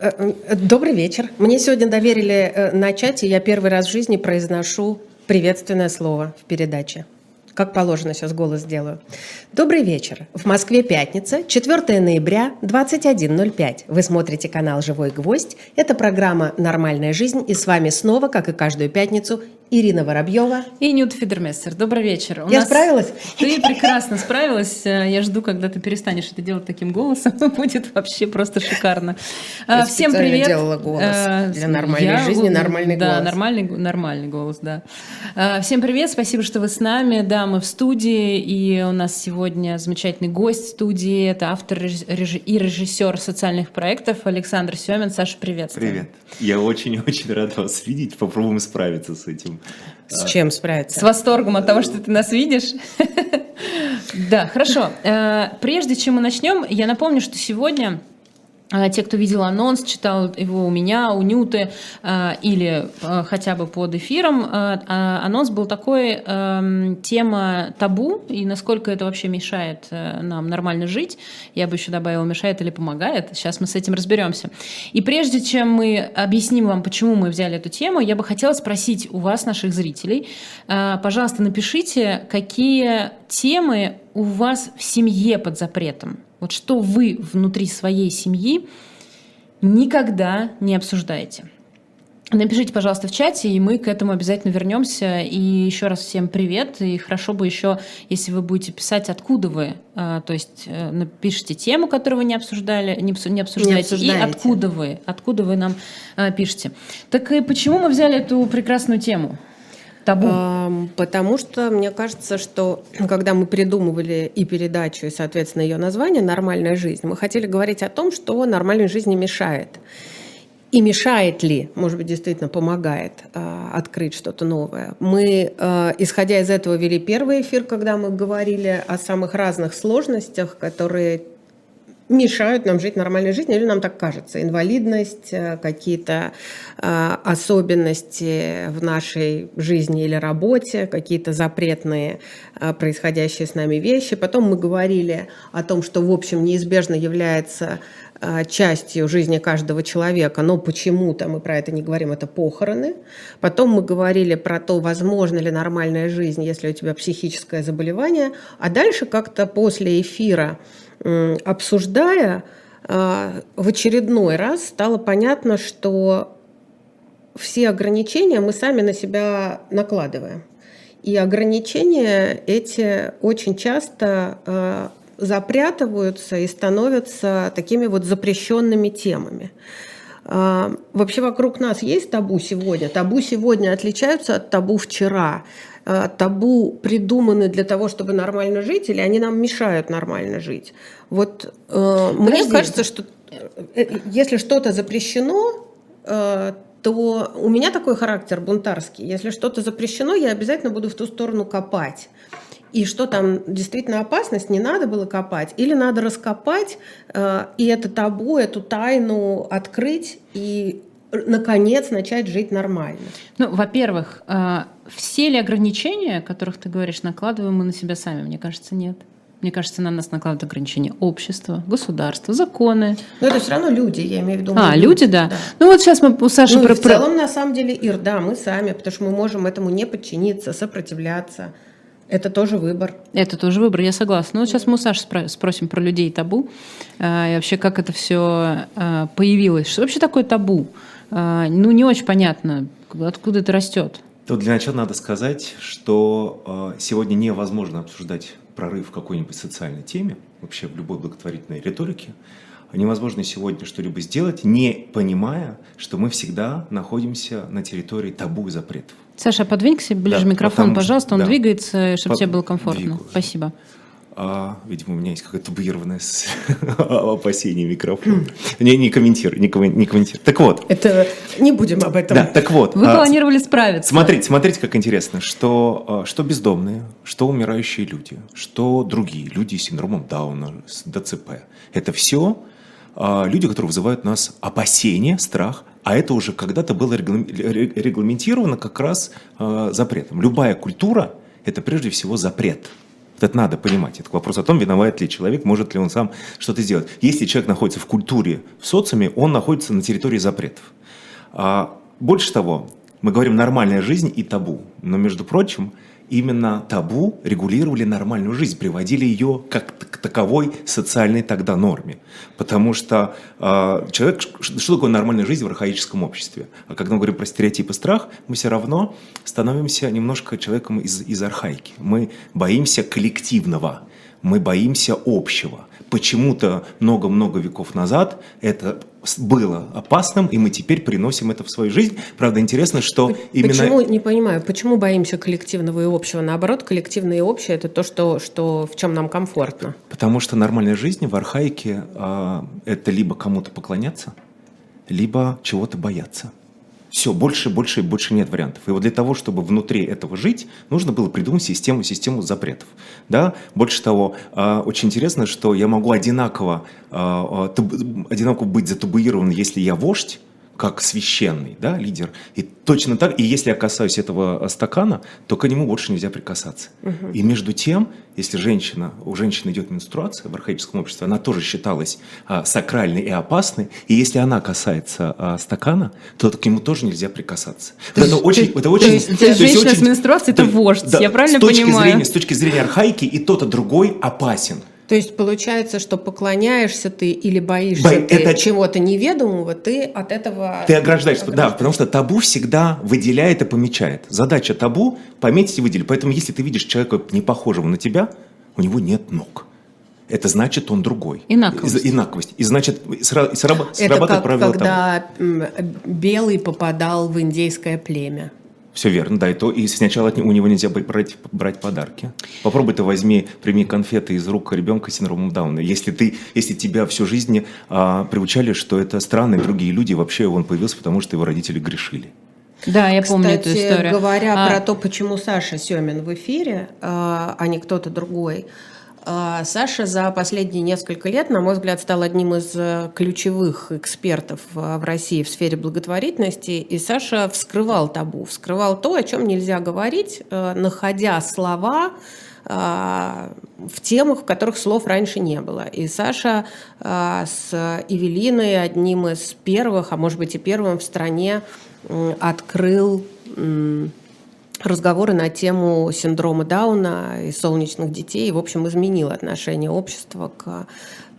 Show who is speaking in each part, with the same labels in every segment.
Speaker 1: Э, э, добрый вечер. Мне сегодня доверили э, начать, и я первый раз в жизни произношу приветственное слово в передаче. Как положено, сейчас голос сделаю. Добрый вечер. В Москве пятница, 4 ноября, 21.05. Вы смотрите канал «Живой гвоздь». Это программа «Нормальная жизнь». И с вами снова, как и каждую пятницу, Ирина Воробьева.
Speaker 2: И Нют Федермессер. Добрый вечер.
Speaker 1: У Я нас... справилась?
Speaker 2: Ты прекрасно справилась. Я жду, когда ты перестанешь это делать таким голосом. Будет вообще просто шикарно.
Speaker 1: Я Всем привет. делала голос э, для нормальной Я... жизни, нормальный
Speaker 2: да,
Speaker 1: голос.
Speaker 2: Да, нормальный, нормальный голос, да. Э, всем привет, спасибо, что вы с нами. Да, мы в студии, и у нас сегодня замечательный гость в студии. Это автор и режиссер социальных проектов Александр Семин. Саша, привет.
Speaker 3: Привет. Я очень-очень рад вас видеть. Попробуем справиться с этим.
Speaker 1: С чем справиться?
Speaker 2: С восторгом от того, что ты нас видишь. Да, хорошо. Э, прежде чем мы начнем, я напомню, что сегодня те, кто видел анонс, читал его у меня, у Нюты а, или а, хотя бы под эфиром, анонс был такой, эм, тема табу и насколько это вообще мешает э, нам нормально жить. Я бы еще добавила, мешает или помогает. Сейчас мы с этим разберемся. И прежде чем мы объясним вам, почему мы взяли эту тему, я бы хотела спросить у вас, наших зрителей, пожалуйста, напишите, какие темы у вас в семье под запретом. Вот что вы внутри своей семьи никогда не обсуждаете. Напишите, пожалуйста, в чате, и мы к этому обязательно вернемся. И еще раз всем привет. И хорошо бы еще, если вы будете писать, откуда вы. А, то есть э, напишите тему, которую вы не обсуждали, не, не, обсуждаете, не обсуждаете, и откуда вы, откуда вы нам а, пишете. Так и почему мы взяли эту прекрасную тему?
Speaker 1: Табу? Потому что мне кажется, что когда мы придумывали и передачу, и, соответственно, ее название «Нормальная жизнь», мы хотели говорить о том, что нормальной жизни мешает. И мешает ли, может быть, действительно помогает э, открыть что-то новое. Мы, э, исходя из этого, вели первый эфир, когда мы говорили о самых разных сложностях, которые мешают нам жить нормальной жизнью, или нам так кажется. Инвалидность, э, какие-то э, особенности в нашей жизни или работе, какие-то запретные э, происходящие с нами вещи. Потом мы говорили о том, что, в общем, неизбежно является частью жизни каждого человека, но почему-то мы про это не говорим, это похороны. Потом мы говорили про то, возможно ли нормальная жизнь, если у тебя психическое заболевание. А дальше как-то после эфира обсуждая, а, в очередной раз стало понятно, что все ограничения мы сами на себя накладываем. И ограничения эти очень часто а, запрятываются и становятся такими вот запрещенными темами. А, вообще вокруг нас есть табу сегодня. Табу сегодня отличаются от табу вчера. Э, табу придуманы для того, чтобы нормально жить, или они нам мешают нормально жить? Вот э, мне кажется, что э, если что-то запрещено, э, то у меня такой характер бунтарский. Если что-то запрещено, я обязательно буду в ту сторону копать. И что там действительно опасность, не надо было копать, или надо раскопать э, и это табу, эту тайну открыть и наконец начать жить нормально?
Speaker 2: Ну, во-первых, э, все ли ограничения, о которых ты говоришь, накладываем мы на себя сами? Мне кажется, нет. Мне кажется, на нас накладывают ограничения общества, государства, законы.
Speaker 1: Но это все равно люди, я имею в виду.
Speaker 2: А, люди, да. да. Ну вот сейчас мы у Саши
Speaker 1: ну, про... В целом, на самом деле, Ир, да, мы сами, потому что мы можем этому не подчиниться, сопротивляться. Это тоже выбор.
Speaker 2: Это тоже выбор, я согласна. Ну, вот сейчас мы у Саши спросим про людей табу. Э, и вообще, как это все э, появилось. Что вообще такое табу? Э, ну, не очень понятно, откуда это растет.
Speaker 3: То для начала надо сказать, что сегодня невозможно обсуждать прорыв в какой-нибудь социальной теме, вообще в любой благотворительной риторике, невозможно сегодня что-либо сделать, не понимая, что мы всегда находимся на территории табу и запретов.
Speaker 2: Саша, подвинь к себе ближе да, микрофон, пожалуйста, он да. двигается, чтобы Под... тебе было комфортно. Двигаюсь. Спасибо.
Speaker 3: А, видимо, у меня есть какое-то табуированное опасение микрофона. Не, не комментирую, не, не комментирую. Так вот.
Speaker 1: Это не будем об этом.
Speaker 3: Да, так вот.
Speaker 2: Вы а, планировали справиться.
Speaker 3: Смотрите, смотрите, как интересно, что, а, что бездомные, что умирающие люди, что другие люди с синдромом Дауна, с ДЦП. Это все а, люди, которые вызывают у нас опасения, страх, а это уже когда-то было регламентировано как раз а, запретом. Любая культура – это прежде всего запрет. Это надо понимать. Это вопрос о том, виноват ли человек, может ли он сам что-то сделать. Если человек находится в культуре, в социуме, он находится на территории запретов. А больше того, мы говорим нормальная жизнь и табу. Но, между прочим, именно табу регулировали нормальную жизнь, приводили ее как к таковой социальной тогда норме. Потому что э, человек, что такое нормальная жизнь в архаическом обществе? А когда мы говорим про стереотипы страх, мы все равно становимся немножко человеком из, из архаики. Мы боимся коллективного, мы боимся общего почему-то много-много веков назад это было опасным, и мы теперь приносим это в свою жизнь. Правда, интересно, что
Speaker 1: почему,
Speaker 3: именно...
Speaker 1: Почему, не понимаю, почему боимся коллективного и общего? Наоборот, коллективное и общее – это то, что, что, в чем нам комфортно.
Speaker 3: Потому что нормальная жизнь в архаике э, – это либо кому-то поклоняться, либо чего-то бояться. Все, больше, больше, больше нет вариантов. И вот для того, чтобы внутри этого жить, нужно было придумать систему, систему запретов. Да? Больше того, а, очень интересно, что я могу одинаково, а, а, одинаково быть затабуирован, если я вождь, как священный да, лидер. И точно так, и если я касаюсь этого стакана, то к нему больше нельзя прикасаться. Угу. И между тем, если женщина, у женщины идет менструация в архаическом обществе, она тоже считалась а, сакральной и опасной, и если она касается а, стакана, то к нему тоже нельзя прикасаться.
Speaker 2: То это очень, это очень, то есть, то есть женщина очень, с менструацией – это вождь, да, я правильно
Speaker 3: с точки
Speaker 2: понимаю?
Speaker 3: Зрения, с точки зрения архаики и тот, и другой опасен.
Speaker 1: То есть получается, что поклоняешься ты или боишься Бо... ты это... чего-то неведомого, ты от этого...
Speaker 3: Ты ограждаешься, да, потому что табу всегда выделяет и помечает. Задача табу – пометить и выделить. Поэтому если ты видишь человека, не похожего на тебя, у него нет ног. Это значит, он другой.
Speaker 2: Инаковость.
Speaker 3: Инаковость. И значит, сра- сраба-
Speaker 1: Это как, правило когда табу. белый попадал в индейское племя.
Speaker 3: Все верно, да, и, то, и сначала у него нельзя брать, брать подарки. Попробуй ты возьми, прими конфеты из рук ребенка с синдромом Дауна. Если, ты, если тебя всю жизнь а, приучали, что это странные другие люди, вообще он появился, потому что его родители грешили.
Speaker 2: Да, я помню
Speaker 1: Кстати,
Speaker 2: эту историю.
Speaker 1: говоря а... про то, почему Саша Семин в эфире, а, а не кто-то другой, Саша за последние несколько лет, на мой взгляд, стал одним из э, ключевых экспертов э, в России в сфере благотворительности. И Саша вскрывал табу, вскрывал то, о чем нельзя говорить, э, находя слова в темах, в которых слов раньше не было. И Саша с Эвелиной одним из первых, а может быть и первым в стране открыл разговоры на тему синдрома Дауна и солнечных детей, в общем, изменил отношение общества к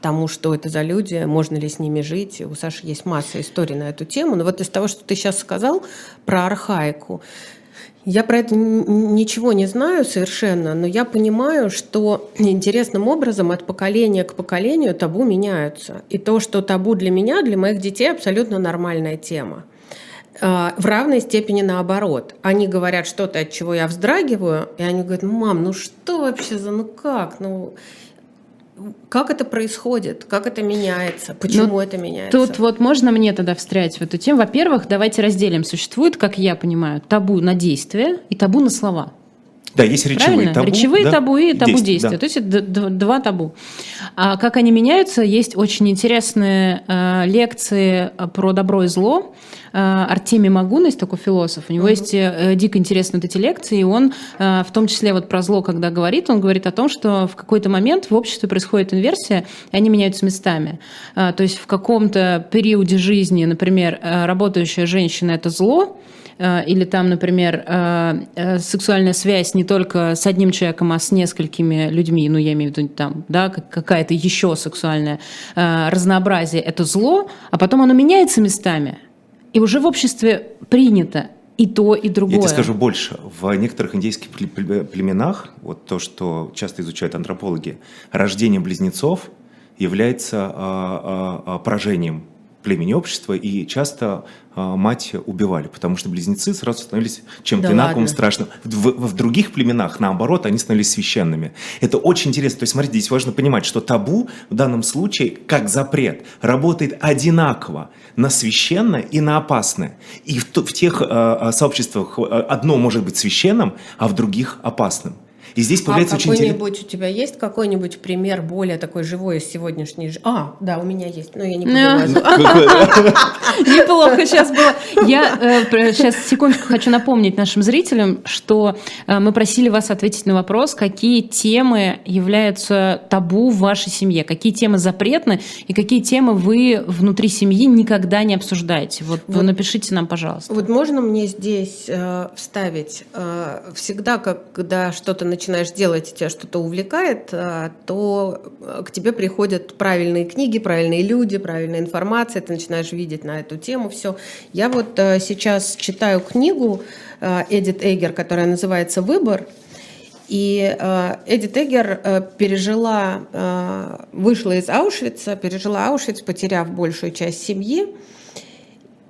Speaker 1: тому, что это за люди, можно ли с ними жить. У Саши есть масса историй на эту тему. Но вот из того, что ты сейчас сказал про архаику, я про это ничего не знаю совершенно, но я понимаю, что интересным образом от поколения к поколению табу меняются. И то, что табу для меня, для моих детей абсолютно нормальная тема. А, в равной степени наоборот. Они говорят что-то, от чего я вздрагиваю, и они говорят, мам, ну что вообще за, ну как, ну как это происходит, как это меняется, почему ну, это меняется?
Speaker 2: Тут вот можно мне тогда встрять в эту тему. Во-первых, давайте разделим. Существует, как я понимаю, табу на действие и табу на слова.
Speaker 3: Да, есть речевые
Speaker 2: Правильно?
Speaker 3: табу.
Speaker 2: Речевые
Speaker 3: да?
Speaker 2: табу и табу
Speaker 3: действия.
Speaker 2: действия. Да. То есть это два табу. А как они меняются, есть очень интересные э, лекции про добро и зло. Э, Артемий Магун есть такой философ. У него есть э, дико интересные вот эти лекции, и он э, в том числе вот про зло, когда говорит, он говорит о том, что в какой-то момент в обществе происходит инверсия, и они меняются местами. То есть в каком-то периоде жизни, например, работающая женщина – это зло, или там, например, сексуальная связь не только с одним человеком, а с несколькими людьми, ну, я имею в виду там, да, какая-то еще сексуальное разнообразие, это зло, а потом оно меняется местами, и уже в обществе принято и то, и другое. Я
Speaker 3: тебе скажу больше. В некоторых индейских племенах, вот то, что часто изучают антропологи, рождение близнецов является а, а, а, поражением племени общества, и часто а, мать убивали, потому что близнецы сразу становились чем-то да инаковым, страшным. В, в, в других племенах, наоборот, они становились священными. Это очень интересно. То есть, смотрите, здесь важно понимать, что табу в данном случае, как запрет, работает одинаково на священное и на опасное. И в, в тех э, сообществах одно может быть священным, а в других опасным. И здесь появляется
Speaker 1: а
Speaker 3: очень интересно.
Speaker 1: какой-нибудь у тебя есть какой-нибудь пример более такой живой из сегодняшней жизни? А, да, у меня есть, но я не буду
Speaker 2: Неплохо сейчас было. Я сейчас секундочку хочу напомнить нашим зрителям, что э, мы просили вас ответить на вопрос, какие темы являются табу в вашей семье, какие темы запретны и какие темы вы внутри семьи никогда не обсуждаете. Вот, вот напишите нам, пожалуйста.
Speaker 1: Вот можно мне здесь э, вставить? Э, всегда, когда что-то начинаешь делать, тебя что-то увлекает, э, то э, к тебе приходят правильные книги, правильные люди, правильная информация, ты начинаешь видеть на эту тему все. Я вот э, сейчас читаю книгу Эдит Эггер, которая называется «Выбор», и Эдит Эггер э, пережила, вышла из Аушвица, пережила Аушвиц, потеряв большую часть семьи.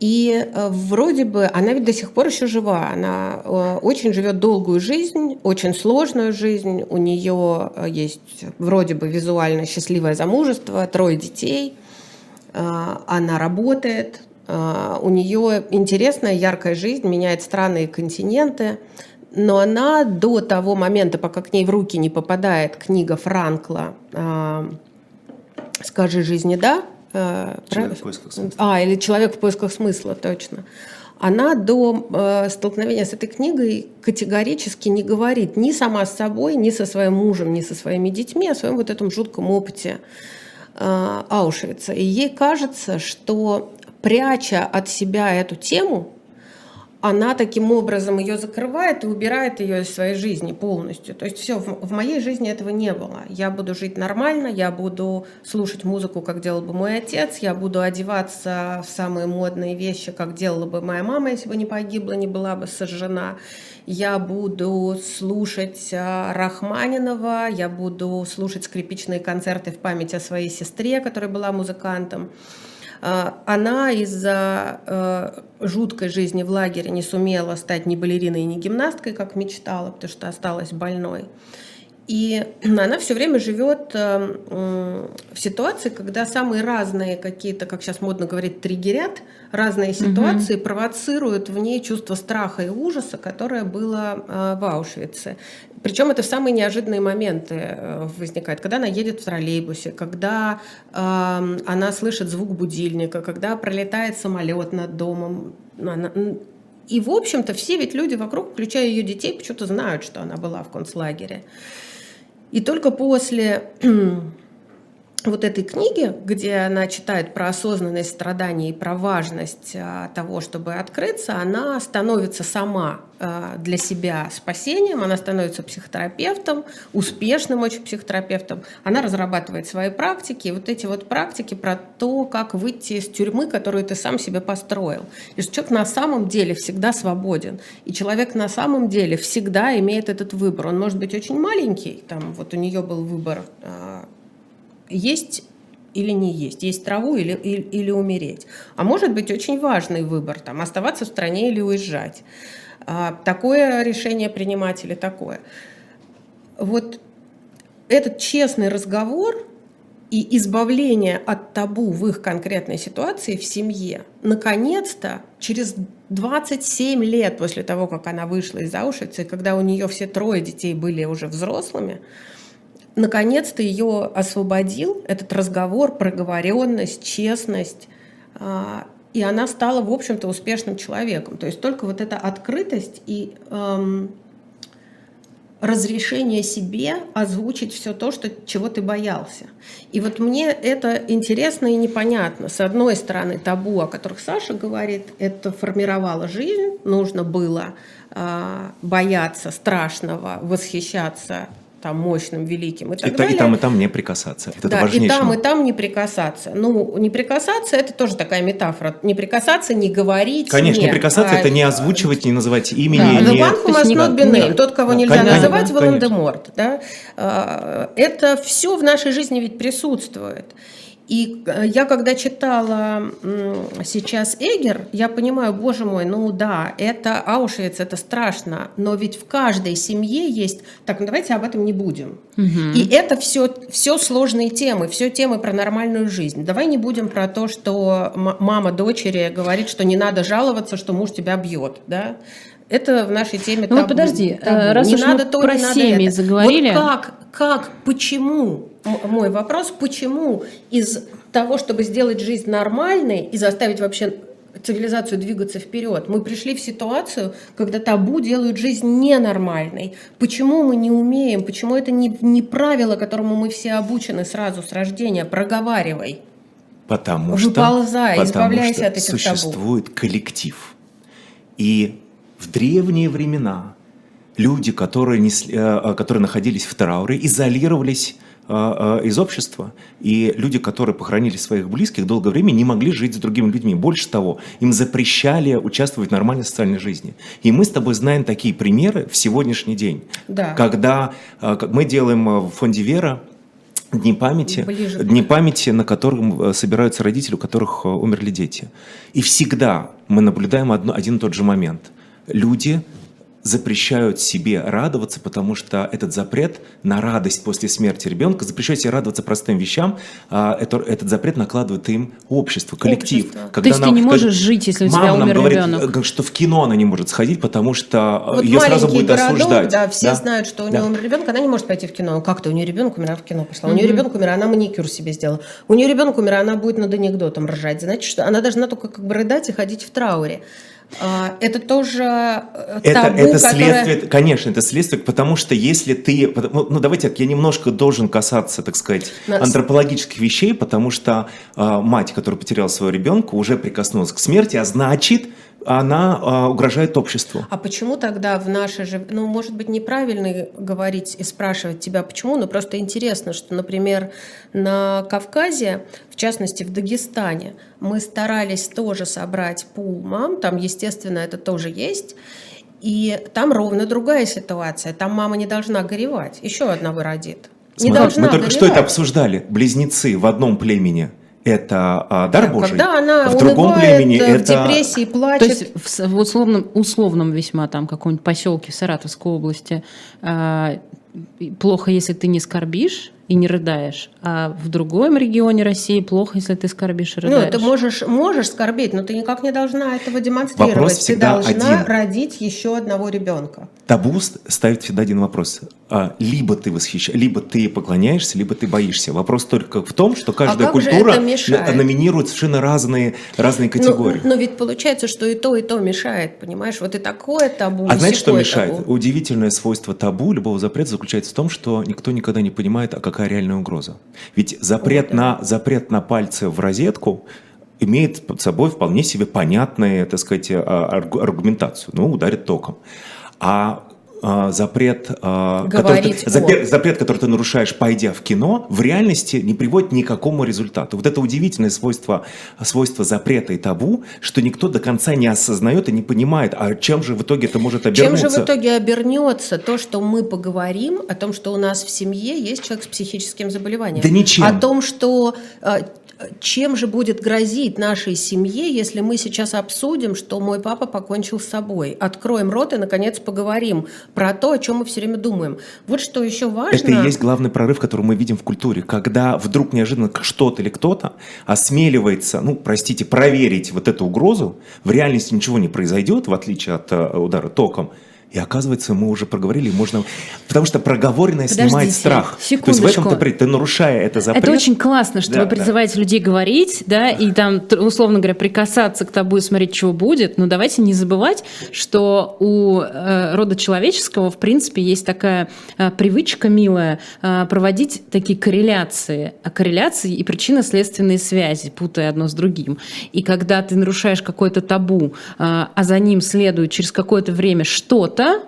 Speaker 1: И э, вроде бы она ведь до сих пор еще жива. Она э, очень живет долгую жизнь, очень сложную жизнь. У нее э, есть вроде бы визуально счастливое замужество, трое детей. Она работает. У нее интересная, яркая жизнь, меняет страны и континенты. Но она до того момента, пока к ней в руки не попадает книга Франкла «Скажи жизни да»,
Speaker 3: человек в поисках смысла.
Speaker 1: А, или человек в поисках смысла, точно. Она до э, столкновения с этой книгой категорически не говорит ни сама с собой, ни со своим мужем, ни со своими детьми о своем вот этом жутком опыте э, Аушвица. И ей кажется, что пряча от себя эту тему, она таким образом ее закрывает и убирает ее из своей жизни полностью. То есть все, в, моей жизни этого не было. Я буду жить нормально, я буду слушать музыку, как делал бы мой отец, я буду одеваться в самые модные вещи, как делала бы моя мама, если бы не погибла, не была бы сожжена. Я буду слушать а, Рахманинова, я буду слушать скрипичные концерты в память о своей сестре, которая была музыкантом. А, она из-за э, жуткой жизни в лагере не сумела стать ни балериной, ни гимнасткой, как мечтала, потому что осталась больной. И она все время живет э, в ситуации, когда самые разные какие-то, как сейчас модно говорить, триггерят, разные ситуации угу. провоцируют в ней чувство страха и ужаса, которое было э, в Аушвице. Причем это в самые неожиданные моменты э, возникает, когда она едет в троллейбусе, когда э, она слышит звук будильника, когда пролетает самолет над домом. Она, и, в общем-то, все ведь люди вокруг, включая ее детей, почему-то знают, что она была в концлагере. И только после вот этой книги, где она читает про осознанность страдания и про важность а, того, чтобы открыться, она становится сама а, для себя спасением, она становится психотерапевтом, успешным очень психотерапевтом. Она разрабатывает свои практики, и вот эти вот практики про то, как выйти из тюрьмы, которую ты сам себе построил. И что человек на самом деле всегда свободен. И человек на самом деле всегда имеет этот выбор. Он может быть очень маленький, там вот у нее был выбор а, есть или не есть, есть траву или, или, или умереть. А может быть очень важный выбор, там, оставаться в стране или уезжать. А, такое решение принимать или такое. Вот этот честный разговор и избавление от табу в их конкретной ситуации в семье, наконец-то, через 27 лет после того, как она вышла из Аушвица, когда у нее все трое детей были уже взрослыми, наконец-то ее освободил этот разговор, проговоренность, честность. А, и она стала, в общем-то, успешным человеком. То есть только вот эта открытость и эм, разрешение себе озвучить все то, что, чего ты боялся. И вот мне это интересно и непонятно. С одной стороны, табу, о которых Саша говорит, это формировало жизнь, нужно было э, бояться страшного, восхищаться там мощным, великим и так
Speaker 3: и,
Speaker 1: далее.
Speaker 3: И там, и там не прикасаться. Это
Speaker 1: да, и там, и там не прикасаться. Ну, не прикасаться – это тоже такая метафора. Не прикасаться, не говорить.
Speaker 3: Конечно,
Speaker 1: не,
Speaker 3: не прикасаться а, – это не озвучивать, не называть имени.
Speaker 1: Да,
Speaker 3: не...
Speaker 1: one who must not be named. Тот, кого нельзя конечно, называть, Волан-де-Морт. Да? А, это все в нашей жизни ведь присутствует. И э, я когда читала сейчас Эгер, я понимаю, боже мой, ну да, это Аушвиц, это страшно, но ведь в каждой семье есть... Так, ну давайте об этом не будем. Угу. И это все, все сложные темы, все темы про нормальную жизнь. Давай не будем про то, что мама дочери говорит, что не надо жаловаться, что муж тебя бьет, да? Это в нашей теме
Speaker 2: ну, табу. Ну, подожди, табу. Э, раз не уж надо мы то, про семьи надо заговорили...
Speaker 1: Вот как, как, почему, мой вопрос, почему из того, чтобы сделать жизнь нормальной и заставить вообще цивилизацию двигаться вперед. Мы пришли в ситуацию, когда табу делают жизнь ненормальной. Почему мы не умеем? Почему это не, не правило, которому мы все обучены сразу с рождения? Проговаривай.
Speaker 3: Потому Выползай, что, избавляйся потому что от этих существует табу. коллектив. И в древние времена люди, которые, несли, э, э, которые находились в трауре, изолировались из общества. И люди, которые похоронили своих близких, долгое время не могли жить с другими людьми. Больше того, им запрещали участвовать в нормальной социальной жизни. И мы с тобой знаем такие примеры в сегодняшний день. Да. Когда мы делаем в фонде «Вера» Дни памяти, Ближе. дни памяти, на которых собираются родители, у которых умерли дети. И всегда мы наблюдаем одно, один и тот же момент – люди запрещают себе радоваться, потому что этот запрет на радость после смерти ребенка запрещает себе радоваться простым вещам, а это, этот запрет накладывает им общество, коллектив. Общество.
Speaker 2: Когда То есть нам, ты не можешь жить, если у тебя умер
Speaker 3: говорит,
Speaker 2: ребенок?
Speaker 3: Э, что в кино она не может сходить, потому что вот ее сразу будет городок, осуждать.
Speaker 1: Да, все да? знают, что у нее да. умер ребенок, она не может пойти в кино. Как-то у нее ребенок умер, она в кино пошла. У нее ребенок умер, она маникюр себе сделала. У нее ребенок умер, она будет над анекдотом ржать. Значит, что она должна только как бы рыдать и ходить в трауре. А, это тоже
Speaker 3: э, это, табу, это следствие, которое... конечно, это следствие, потому что если ты, ну, ну давайте, я немножко должен касаться, так сказать, Нас... антропологических вещей, потому что э, мать, которая потеряла своего ребенка, уже прикоснулась к смерти, а значит, она а, угрожает обществу.
Speaker 1: А почему тогда в нашей же, ну, может быть, неправильно говорить и спрашивать тебя, почему, но просто интересно, что, например, на Кавказе, в частности, в Дагестане, мы старались тоже собрать пул мам, там, естественно, это тоже есть, и там ровно другая ситуация. Там мама не должна горевать, еще одного родит.
Speaker 3: Не Смотри, должна мы только горевать. что это обсуждали. Близнецы в одном племени это а, дар да, Божий.
Speaker 1: Когда она в другом племени в это... депрессии, плачет.
Speaker 2: То есть в, в условном, условном весьма там каком-нибудь поселке в Саратовской области э, плохо, если ты не скорбишь, и не рыдаешь. А в другом регионе России плохо, если ты скорбишь и рыдаешь.
Speaker 1: Ну, ты можешь, можешь скорбить, но ты никак не должна этого демонстрировать. Вопрос ты должна один. родить еще одного ребенка.
Speaker 3: Табу ставит всегда один вопрос. А, либо ты восхищаешь, либо ты поклоняешься, либо ты боишься. Вопрос только в том, что каждая а культура номинирует совершенно разные, разные ну, категории.
Speaker 1: Но, но ведь получается, что и то, и то мешает, понимаешь? Вот и такое табу,
Speaker 3: А знаете, что мешает? Табу. Удивительное свойство табу, любого запрета заключается в том, что никто никогда не понимает, а какая реальная угроза. Ведь запрет, вот, на, запрет на пальцы в розетку имеет под собой вполне себе понятную, так сказать, а, аргументацию. Ну, ударит током. А а, запрет, а, который ты, запрет, запрет, который ты нарушаешь, пойдя в кино, в реальности не приводит ни к какому результату. Вот это удивительное свойство, свойство запрета и табу, что никто до конца не осознает и не понимает, а чем же в итоге это может обернуться.
Speaker 1: Чем же в итоге обернется то, что мы поговорим о том, что у нас в семье есть человек с психическим заболеванием?
Speaker 3: Да ничем.
Speaker 1: О том, что а, чем же будет грозить нашей семье, если мы сейчас обсудим, что мой папа покончил с собой? Откроем рот и, наконец, поговорим про то, о чем мы все время думаем. Вот что еще важно.
Speaker 3: Это и есть главный прорыв, который мы видим в культуре, когда вдруг неожиданно что-то или кто-то осмеливается, ну, простите, проверить вот эту угрозу, в реальности ничего не произойдет, в отличие от э, удара током, и оказывается, мы уже проговорили, можно... Потому что проговоренное Подождите, снимает страх.
Speaker 2: Секундочку.
Speaker 3: То есть в этом ты, ты нарушая это запрет...
Speaker 2: Это очень классно, что да, вы призываете да. людей говорить, да, и там, условно говоря, прикасаться к табу и смотреть, чего будет. Но давайте не забывать, что у э, рода человеческого, в принципе, есть такая э, привычка милая э, проводить такие корреляции. А корреляции и причинно-следственные связи, путая одно с другим. И когда ты нарушаешь какое-то табу, э, а за ним следует через какое-то время что-то, что-то,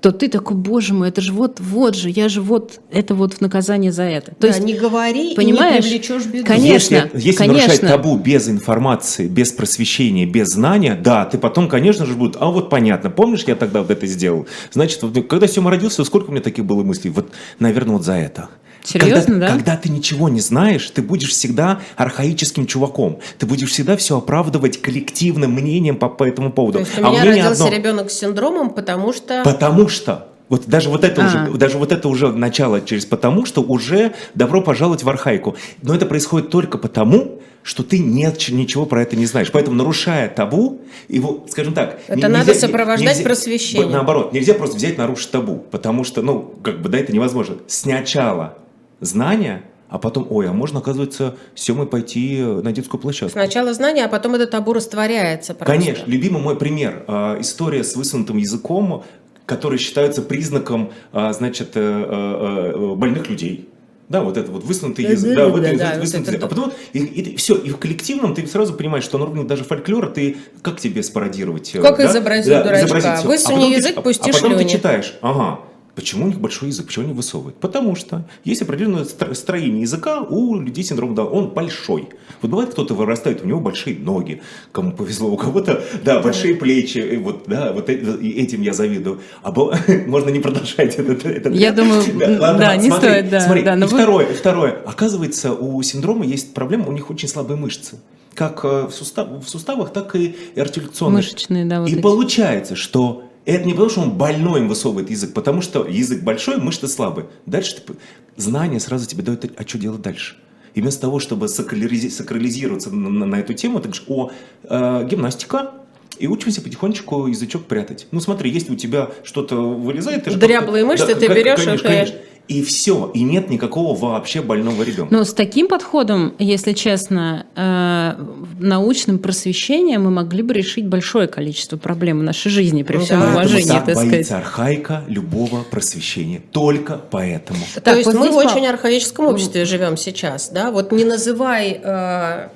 Speaker 2: то ты такой, боже мой, это же вот, вот же, я же вот, это вот в наказание за это. То
Speaker 1: да, есть, не говори понимаешь, и не привлечешь беду.
Speaker 2: Конечно, если,
Speaker 3: если
Speaker 2: конечно.
Speaker 3: нарушать табу без информации, без просвещения, без знания, да, ты потом, конечно же, будет, а вот понятно, помнишь, я тогда вот это сделал? Значит, вот, когда Сема родился, сколько у меня таких было мыслей? Вот, наверное, вот за это.
Speaker 2: Серьезно,
Speaker 3: когда,
Speaker 2: да?
Speaker 3: Когда ты ничего не знаешь, ты будешь всегда архаическим чуваком. Ты будешь всегда все оправдывать коллективным мнением по, по этому поводу.
Speaker 1: То есть у
Speaker 3: а
Speaker 1: меня
Speaker 3: мнение
Speaker 1: родился
Speaker 3: одно.
Speaker 1: ребенок с синдромом, потому что...
Speaker 3: Потому что. Вот даже вот это
Speaker 2: А.
Speaker 3: уже, даже вот это уже начало через потому, что уже добро пожаловать в архаику. Но это происходит только потому, что ты нет, ничего про это не знаешь. Поэтому, нарушая табу, его, скажем так...
Speaker 1: Это
Speaker 3: не-
Speaker 1: надо
Speaker 3: нельзя-
Speaker 1: сопровождать
Speaker 3: нельзя-
Speaker 1: просвещением.
Speaker 3: вот Наоборот, нельзя просто взять, нарушить табу, потому что, ну, как бы, да, это невозможно. Сначала знания, а потом, ой, а можно, оказывается, Семой пойти на детскую площадку.
Speaker 1: Сначала знание, а потом это табу растворяется. просто.
Speaker 3: Конечно, любимый мой пример. а, История с высунутым языком, который считается признаком, а, значит, э, э, э, больных людей. Да, вот это вот высунутый
Speaker 1: Да,
Speaker 3: язык.
Speaker 1: да,
Speaker 3: Да,
Speaker 1: да,
Speaker 3: вот
Speaker 1: да, да, вот
Speaker 3: высунутый
Speaker 1: это
Speaker 3: язык. А потом, и, и все, и в коллективном ты сразу понимаешь, что на уровне даже фольклора ты, как тебе спародировать? э,
Speaker 1: Как
Speaker 3: да?
Speaker 1: изобразить
Speaker 3: Да,
Speaker 1: дурачка?
Speaker 3: изобразить.
Speaker 1: Высуни
Speaker 3: ты-
Speaker 1: язык,
Speaker 3: а-
Speaker 1: пусти
Speaker 3: А потом ты
Speaker 1: слюни.
Speaker 3: читаешь, ага, Почему у них большой язык? Почему они высовывают? Потому что есть определенное стро- строение языка у людей с синдромом Дауна. Он большой. Вот бывает, кто-то вырастает, у него большие ноги, кому повезло, у кого-то, да, большие плечи, и вот, да, вот э- и этим я завидую. А бо- можно не продолжать этот, этот
Speaker 2: Я думаю, да, не стоит, да,
Speaker 3: Смотри,
Speaker 2: да, но
Speaker 3: и
Speaker 2: вы-
Speaker 3: второе, второе. Оказывается, у синдрома есть проблема, у них очень слабые мышцы. Как э, в, сустав- в суставах, так и артикуляционные.
Speaker 2: Мышечные, да, вот
Speaker 3: И
Speaker 2: эти.
Speaker 3: получается, что это не потому, что он больной им высовывает язык, потому что язык большой, мышцы слабые. Дальше ты, знания сразу тебе дают, а что делать дальше. И вместо того, чтобы сакрализи- сакрализироваться на, на- на эту тему, ты говоришь, о, э, гимнастика, и учимся потихонечку язычок прятать. Ну смотри, если у тебя что-то вылезает... ты же
Speaker 1: Дряблые мышцы, ты
Speaker 3: как-
Speaker 1: берешь
Speaker 3: конечно,
Speaker 1: и-
Speaker 3: конечно. И все, и нет никакого вообще больного ребенка.
Speaker 2: Но с таким подходом, если честно, э, научным просвещением мы могли бы решить большое количество проблем в нашей жизни, при
Speaker 1: Ну
Speaker 2: всем
Speaker 1: да.
Speaker 3: Поэтому
Speaker 2: уважении,
Speaker 3: так
Speaker 2: так
Speaker 3: боится
Speaker 2: сказать.
Speaker 3: архаика любого просвещения. Только поэтому.
Speaker 1: То
Speaker 2: Так,
Speaker 1: есть
Speaker 2: вот
Speaker 1: мы в очень архаическом обществе живем сейчас, да? Вот не называй э,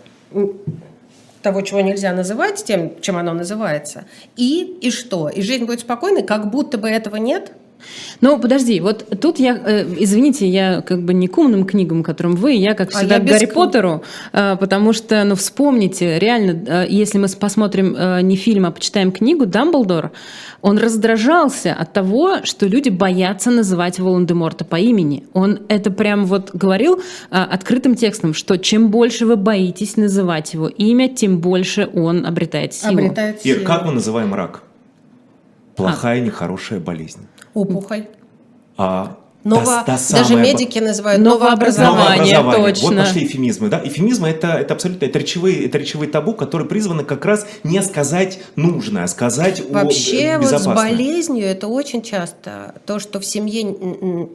Speaker 1: того, чего нельзя называть, тем, чем оно называется, и, и что? И жизнь будет спокойной, как будто бы этого нет?
Speaker 2: Ну, подожди, вот тут я, э, извините, я как бы не к умным книгам, которым вы, я как
Speaker 1: А
Speaker 2: всегда
Speaker 1: я
Speaker 2: к
Speaker 1: без
Speaker 2: Гарри
Speaker 1: книг.
Speaker 2: Поттеру, э, потому что, ну, вспомните, реально, э, если мы посмотрим э, не фильм, а почитаем книгу, Дамблдор, он раздражался от того, что люди боятся называть Волан-де-Морта по имени. Он это прям вот говорил э, открытым текстом, что чем больше вы боитесь называть его имя, тем больше он обретает силу.
Speaker 1: Обретает
Speaker 3: Ир,
Speaker 1: силу.
Speaker 3: как мы называем рак? Плохая, нехорошая болезнь.
Speaker 1: Опухоль.
Speaker 3: А
Speaker 1: Ново...
Speaker 3: та- та
Speaker 1: Даже медики называют
Speaker 2: Новообразование.
Speaker 1: новообразование.
Speaker 2: Точно.
Speaker 3: Вот пошли эфемизмы, да? Эфемизмы это, это абсолютно это речевые, это речевые табу, которые призваны как раз не сказать нужное, а сказать о
Speaker 1: Вообще вот с болезнью это очень часто то, что в семье...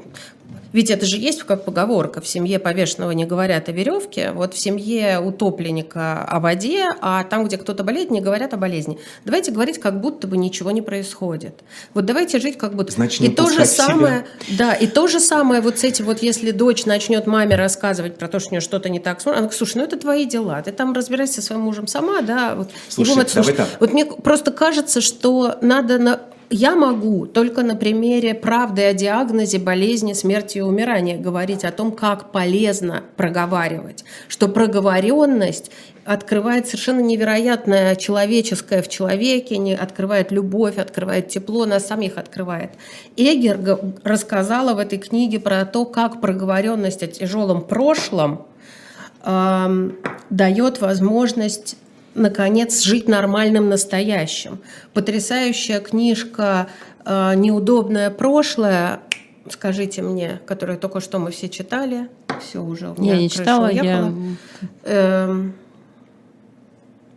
Speaker 1: Ведь это же есть как поговорка, в семье повешенного не говорят о веревке, вот в семье утопленника о воде, а там, где кто-то болеет, не говорят о болезни. Давайте говорить, как будто бы ничего не происходит. Вот давайте жить как будто...
Speaker 3: Значит,
Speaker 1: и то же
Speaker 3: в себя.
Speaker 1: самое, да, и то же самое вот с этим вот, если дочь начнет маме рассказывать про то, что у нее что-то не так, она говорит, слушай, ну это твои дела, ты там разбирайся со своим мужем сама, да, вот,
Speaker 3: Слушай,
Speaker 1: будем это
Speaker 3: давай
Speaker 1: слушать».
Speaker 3: так.
Speaker 1: Вот мне просто кажется, что надо на... Я могу только на примере правды о диагнозе болезни, смерти и умирания говорить о том, как полезно проговаривать, что проговоренность открывает совершенно невероятное человеческое в человеке, не открывает любовь, открывает тепло, нас самих открывает. Эгер рассказала в этой книге про то, как проговоренность о тяжелом прошлом эм, дает возможность наконец жить нормальным настоящим. Потрясающая книжка э, «Неудобное прошлое», скажите мне, которую только что мы все читали. Все уже. у меня
Speaker 2: Я не читала, я...
Speaker 1: Эм,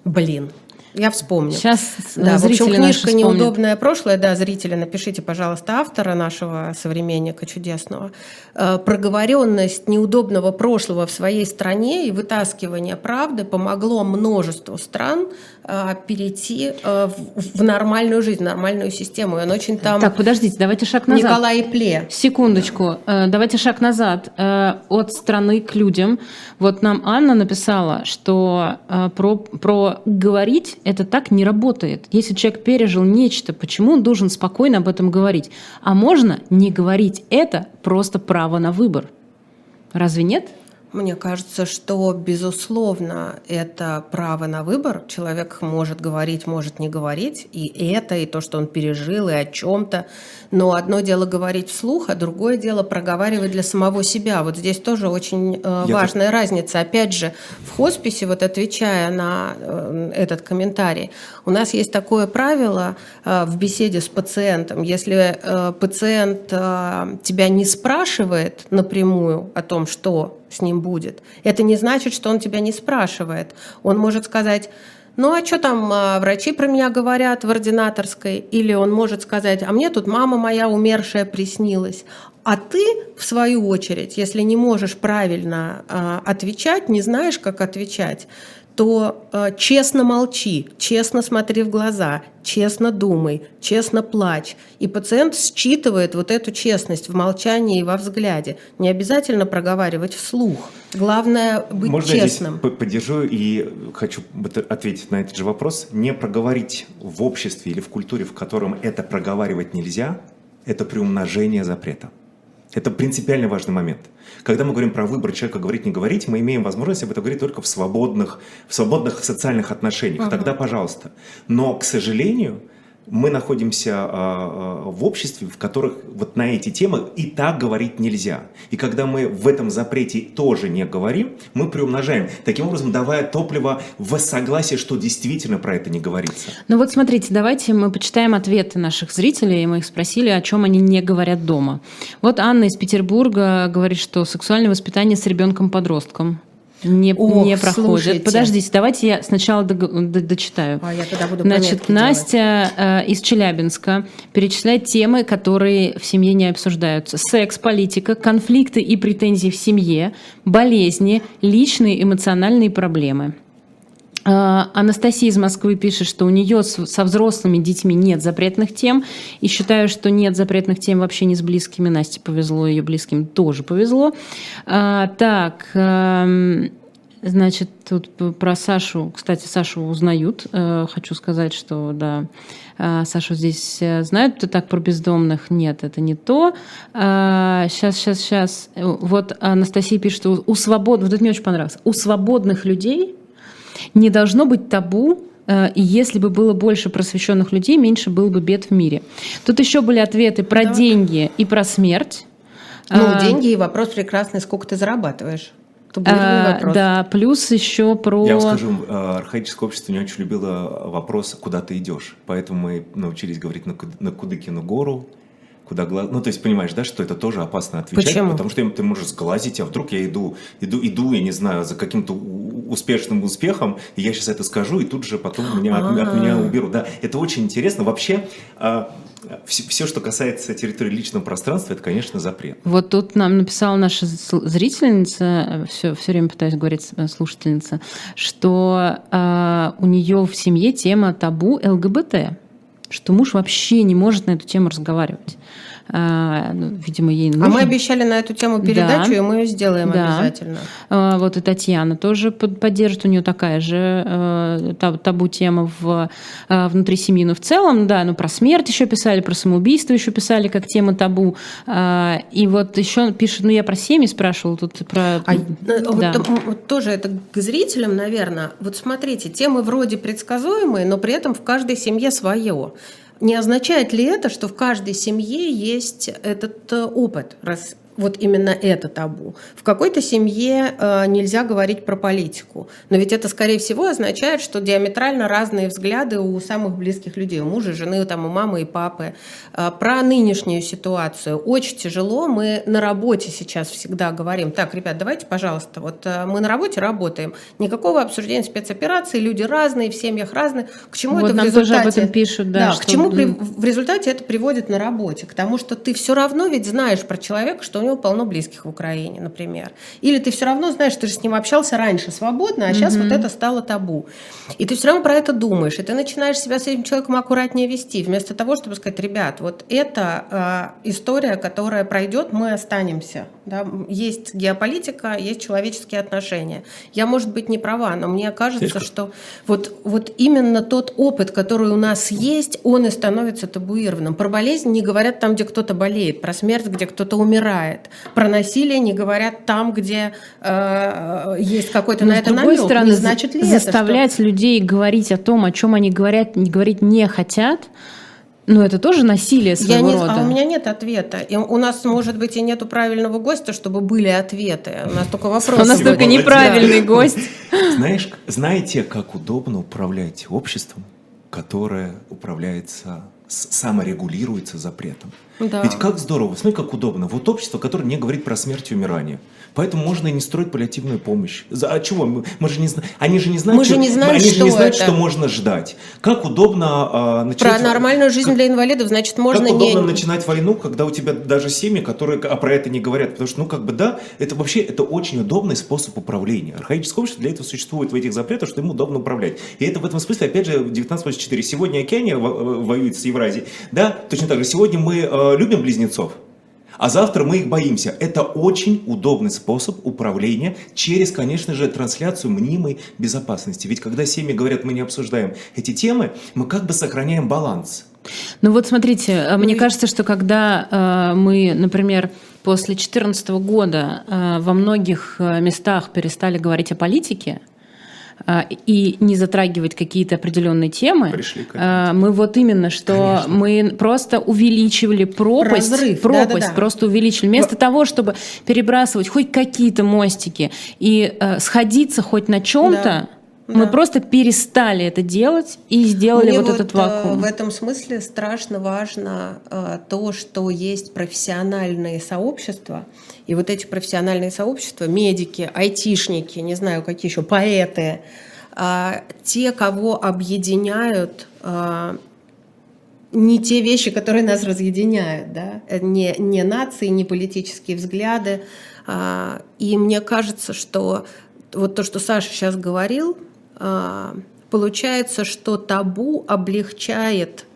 Speaker 1: блин. Я вспомню.
Speaker 2: Сейчас
Speaker 1: Да, в общем, книжка. «Неудобное прошлое», да, зрители, напишите, пожалуйста, автора нашего современника чудесного. Э, Проговоренность неудобного прошлого в своей стране и вытаскивание правды помогло множеству стран перейти э, в в нормальную жизнь, в нормальную систему. И он очень там...
Speaker 2: Так, подождите, давайте шаг назад.
Speaker 1: Николай Пле.
Speaker 2: Секундочку, Э, давайте шаг назад Э, от страны к людям. Вот нам Анна написала, что э, про, про говорить это так не работает. Если человек пережил нечто, почему он должен спокойно об этом говорить? А можно не говорить это просто право на выбор. Разве нет?
Speaker 1: Мне кажется, что, безусловно, это право на выбор. Человек может говорить, может не говорить, и это, и то, что он пережил, и о чем-то. Но одно дело говорить вслух, а другое дело проговаривать для самого себя. Вот здесь тоже очень э, важная так... разница. Опять же, в хосписе, вот отвечая на э, этот комментарий, у нас есть такое правило э, в беседе с пациентом. Если э, пациент э, тебя не спрашивает напрямую о том, что с ним будет. Это не значит, что он тебя не спрашивает. Он может сказать, ну а что там а, врачи про меня говорят в ординаторской? Или он может сказать, а мне тут мама моя умершая приснилась. А ты, в свою очередь, если не можешь правильно а, отвечать, не знаешь, как отвечать, то э, честно молчи, честно смотри в глаза, честно думай, честно плачь. И пациент считывает вот эту честность в молчании и во взгляде. Не обязательно проговаривать вслух. Главное быть
Speaker 3: Можно
Speaker 1: честным.
Speaker 3: Здесь поддержу и хочу ответить на этот же вопрос. Не проговорить в обществе или в культуре, в котором это проговаривать нельзя, это приумножение запрета. Это принципиально важный момент. Когда мы говорим про выбор человека говорить, не говорить, мы имеем возможность об этом говорить только в свободных, в свободных социальных отношениях. Uh-huh. Тогда пожалуйста. Но, к сожалению, мы находимся а, а, в обществе, в которых вот на эти темы и так говорить нельзя. И когда мы в этом запрете тоже не говорим, мы приумножаем, таким образом давая топливо в согласие, что действительно про это не говорится.
Speaker 2: Ну вот смотрите, давайте мы почитаем ответы наших зрителей, мы их спросили, о чем они не говорят дома. Вот Анна из Петербурга говорит, что сексуальное воспитание с ребенком-подростком не, Ох, не проходят. Слушайте. Подождите, давайте я сначала дочитаю.
Speaker 1: А я тогда буду
Speaker 2: Значит, Настя э, из Челябинска перечисляет темы, которые в семье не обсуждаются. Секс, политика, конфликты и претензии в семье, болезни, личные эмоциональные проблемы. Э, Анастасия из Москвы пишет, что у нее со взрослыми детьми нет запретных тем. И считаю, что нет запретных тем вообще не с близкими. Насте повезло, ее близким тоже повезло. А, так, эм, Значит, тут про Сашу, кстати, Сашу узнают. Э, хочу сказать, что да, Сашу здесь знают. Ты так про бездомных? Нет, это не то. Сейчас, сейчас, сейчас. Вот Анастасия пишет, что у свободных, вот это мне очень понравилось, у свободных людей не должно быть табу э, и если бы было больше просвещенных людей, меньше было бы бед в мире. Тут еще были ответы про да. деньги и про смерть.
Speaker 1: Ну, а, деньги и вопрос прекрасный, сколько ты зарабатываешь.
Speaker 2: А, да, плюс еще про...
Speaker 3: Я вам скажу, э, архаическое общество не очень любило вопрос, куда ты идешь. Поэтому мы научились говорить на, на Кудыкину гору, куда глаз... Ну, то есть, понимаешь, да, что это тоже опасно отвечать,
Speaker 1: Почему?
Speaker 3: потому что ты можешь сглазить, а вдруг я иду, иду, иду, я не знаю, за каким-то успешным успехом, и я сейчас это скажу, и тут же потом меня, от, от меня а. уберут. Да, это очень интересно. Вообще, а, все, все, что касается территории личного пространства, это, конечно, запрет.
Speaker 2: Вот тут нам написала наша зрительница, все, все время пытаюсь говорить э, слушательница, что э, у нее в семье тема табу ЛГБТ что муж вообще не может на эту тему разговаривать. А, ну, видимо, ей нужно.
Speaker 1: А мы обещали на эту тему передачу, да. и мы ее сделаем да. обязательно.
Speaker 2: А, вот и Татьяна тоже поддержит, у нее такая же э, табу тема в, э, внутри семьи, но в целом, да, ну про смерть еще писали, про самоубийство еще писали как тема табу. И вот еще пишут, ну я про семьи спрашивала тут про... А,
Speaker 1: да. вот, вот тоже это к зрителям, наверное. Вот смотрите, темы вроде предсказуемые, но при этом в каждой семье свое. Не означает ли это, что в каждой семье есть этот э, опыт, раз вот именно это табу. В какой-то семье э, нельзя говорить про политику, но ведь это, скорее всего, означает, что диаметрально разные взгляды у самых близких людей, у мужа, жены, там, у мамы и папы. Э, про нынешнюю ситуацию очень тяжело. Мы на работе сейчас всегда говорим, так, ребят, давайте, пожалуйста, вот э, мы на работе работаем, никакого обсуждения спецоперации, люди разные, в семьях разные. К чему вот это
Speaker 2: нам
Speaker 1: в результате?
Speaker 2: тоже об этом пишут, да.
Speaker 1: да что... К чему при... в результате это приводит на работе? К тому, что ты все равно ведь знаешь про человека, что у него него полно близких в Украине, например. Или ты все равно знаешь, ты же с ним общался раньше свободно, а сейчас mm-hmm. вот это стало табу. И ты все равно про это думаешь, и ты начинаешь себя с этим человеком аккуратнее вести, вместо того, чтобы сказать, ребят, вот эта э, история, которая пройдет, мы останемся. Да? Есть геополитика, есть человеческие отношения. Я, может быть, не права, но мне кажется,
Speaker 3: Слишком.
Speaker 1: что вот, вот именно тот опыт, который у нас есть, он и становится табуированным. Про болезнь не говорят там, где кто-то болеет, про смерть, где кто-то умирает, про насилие не говорят там, где э, есть какой-то на
Speaker 2: с
Speaker 1: это
Speaker 2: другой
Speaker 1: намек.
Speaker 2: стороны,
Speaker 1: не значит ли
Speaker 2: заставлять людей говорить о том, о чем они говорят, не говорить не хотят, ну это тоже насилие
Speaker 1: что... Я
Speaker 2: своего
Speaker 1: не,
Speaker 2: рода.
Speaker 1: А у меня нет ответа. И у нас, может быть, и нету правильного гостя, чтобы были ответы. У нас только вопросы.
Speaker 2: У нас только неправильный гость.
Speaker 3: Знаешь, знаете, как удобно управлять обществом, которое управляется, саморегулируется запретом?
Speaker 1: Да.
Speaker 3: Ведь как здорово, смотри, как удобно. Вот общество, которое не говорит про смерть и умирание. Поэтому можно и не строить паллиативную помощь. За, а чего? Мы, мы же не знаем. Они же не знают,
Speaker 1: Мы же не знаем,
Speaker 3: они же
Speaker 1: что
Speaker 3: не знают,
Speaker 1: это.
Speaker 3: что можно ждать. Как удобно а,
Speaker 1: Про
Speaker 3: начать...
Speaker 1: нормальную жизнь для инвалидов, значит, можно
Speaker 3: как удобно
Speaker 1: не...
Speaker 3: начинать войну, когда у тебя даже семьи, которые а про это не говорят. Потому что, ну, как бы, да, это вообще это очень удобный способ управления. Архаическое общество для этого существует в этих запретах, что ему удобно управлять. И это в этом смысле, опять же, 1984. Сегодня Океания во- воюет с Евразией. Да, точно так же. Сегодня мы э, любим близнецов. А завтра мы их боимся. Это очень удобный способ управления через, конечно же, трансляцию мнимой безопасности. Ведь когда семьи говорят, мы не обсуждаем эти темы, мы как бы сохраняем баланс.
Speaker 2: Ну вот смотрите, э, мне
Speaker 1: и-
Speaker 2: кажется, что когда э, мы, например, после 2014 года э, во многих э, местах перестали говорить о политике и не затрагивать какие-то определенные темы,
Speaker 3: Пришли
Speaker 2: э, мы вот именно что
Speaker 3: Конечно.
Speaker 2: мы просто увеличивали пропасть,
Speaker 1: Разрыв,
Speaker 2: пропасть
Speaker 1: да-да-да.
Speaker 2: просто увеличили. Вместо того, чтобы перебрасывать хоть какие-то мостики и э, сходиться хоть на чем-то,
Speaker 1: Да.
Speaker 2: мы
Speaker 1: Да.
Speaker 2: просто перестали это делать и сделали
Speaker 1: Мне
Speaker 2: вот, этот
Speaker 1: э,
Speaker 2: вакуум.
Speaker 1: В этом смысле страшно важно э, то, что есть профессиональные сообщества, и вот эти профессиональные сообщества, медики, айтишники, не знаю, какие еще, поэты, а, те, кого объединяют а, не те вещи, которые нас разъединяют, да? Не, не нации, не политические взгляды. А, И мне кажется, что вот то, что Саша сейчас говорил, получается, что табу облегчает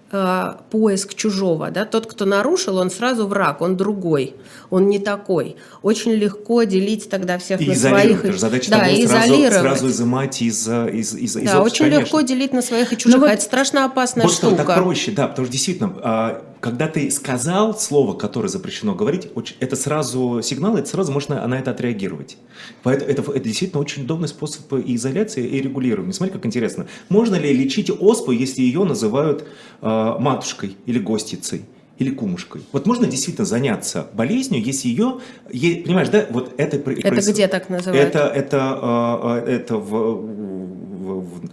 Speaker 1: поиск чужого. Да? Тот, кто нарушил, он сразу враг, он другой, он не такой. Очень легко делить тогда всех
Speaker 3: И
Speaker 1: на своих.
Speaker 3: Что задача
Speaker 1: да,
Speaker 3: того сразу,
Speaker 1: изолировать.
Speaker 3: сразу изымать из, э, из, из, из
Speaker 1: да,
Speaker 3: общества,
Speaker 1: очень
Speaker 3: конечно.
Speaker 1: легко делить на своих и чужих.
Speaker 2: Ну вот-
Speaker 1: а это страшно опасная
Speaker 3: Вот
Speaker 1: штука.
Speaker 3: так проще, да, потому что действительно, а, когда ты сказал слово, которое запрещено говорить, это сразу сигнал, это сразу можно на это отреагировать. Поэтому это, это действительно очень удобный способ и изоляции, и регулирования. Смотри, как интересно. Можно ли лечить оспу, если ее называют а, матушкой или гостицей? Или кумушкой. Вот можно действительно заняться болезнью, если ее, е- понимаешь, да, вот это
Speaker 1: Это
Speaker 3: проис-
Speaker 1: где так называют?
Speaker 3: Это, это, а, а, это в, в- в-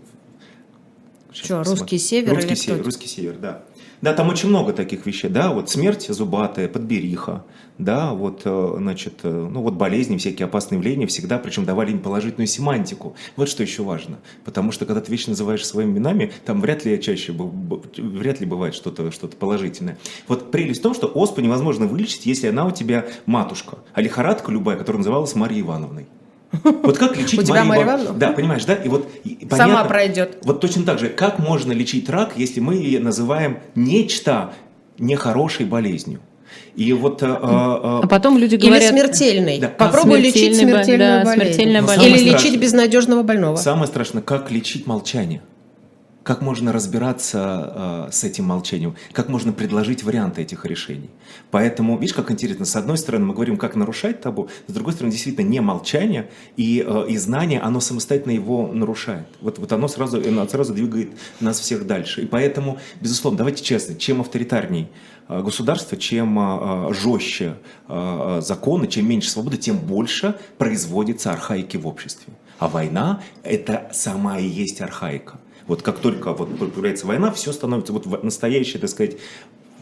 Speaker 3: Сейчас
Speaker 1: Что, русский север
Speaker 3: русский север, русский север, да. Да, там очень много таких вещей, да, вот смерть зубатая, подбериха, да, вот, э, значит, э, ну вот болезни, всякие опасные явления всегда, причем давали им положительную семантику. Вот что еще важно, потому что когда ты вещи называешь своими именами, там вряд ли чаще, вряд ли бывает что-то что положительное. Вот прелесть в том, что оспу невозможно вылечить, если она у тебя матушка, а лихорадка любая, которая называлась Марьей Ивановной. Вот как лечить
Speaker 1: У тебя
Speaker 3: Марию
Speaker 1: Марья
Speaker 3: Иван-
Speaker 1: Ивановна?
Speaker 3: Да, понимаешь, да? И вот и
Speaker 1: Сама
Speaker 3: понятно-
Speaker 1: пройдет.
Speaker 3: вот точно так же, как можно лечить рак, если мы ее называем нечто нехорошей болезнью? И вот... э, э,
Speaker 2: А потом люди
Speaker 1: Или
Speaker 2: говорят...
Speaker 1: смертельный.
Speaker 3: Да,
Speaker 1: Попробуй лечить
Speaker 2: смертельный
Speaker 1: смертельную
Speaker 2: да,
Speaker 1: болезнь.
Speaker 2: смертельная
Speaker 3: Ну,
Speaker 2: болезнь.
Speaker 1: Или лечить
Speaker 3: страшное.
Speaker 1: безнадежного больного.
Speaker 3: Самое страшное, как лечить молчание. Как можно разбираться э, с этим молчанием? Как можно предложить варианты этих решений? Поэтому, видишь, как интересно, с одной стороны мы говорим, как нарушать табу, с другой стороны, действительно, не молчание и, э, и знание, оно самостоятельно его нарушает. Вот, вот оно сразу, оно сразу двигает нас всех дальше. И поэтому, безусловно, давайте честно, чем авторитарней э, государство, чем жестче законы, чем меньше свободы, тем больше производится архаики в обществе. А война – это сама и есть архаика. Вот как только вот появляется война, все становится вот настоящее, так сказать,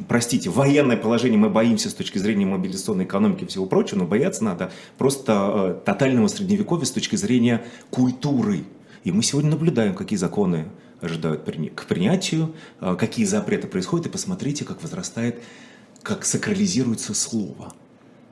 Speaker 3: простите, военное положение мы боимся с точки зрения мобилизационной экономики и всего прочего, но бояться надо просто э, тотального средневековья с точки зрения культуры. И мы сегодня наблюдаем, какие законы ожидают прини- к принятию, э, какие запреты происходят, и посмотрите, как возрастает, как сакрализируется слово.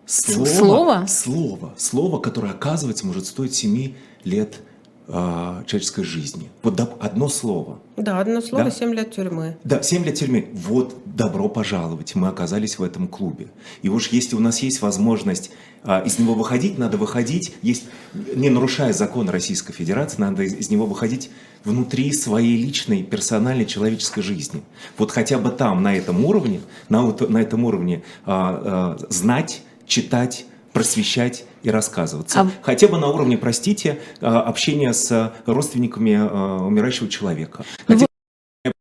Speaker 2: Слово?
Speaker 3: Слово. Слово, которое, оказывается, может стоить 7 лет э, человеческой жизни. Вот да, одно слово.
Speaker 1: Да, одно слово,
Speaker 3: Да.
Speaker 1: 7 лет тюрьмы.
Speaker 3: Да, 7 лет тюрьмы. Вот добро пожаловать, мы оказались в этом клубе. И уж если у нас есть возможность а, из него выходить, надо выходить, есть, не нарушая закон Российской Федерации, надо из, из него выходить внутри своей личной, персональной человеческой жизни. Вот хотя бы там, на этом уровне, на, на этом уровне а, а, знать, читать, просвещать и рассказываться. А... Хотя бы на уровне, простите, а, общения с родственниками а, умирающего человека. Ну Хотя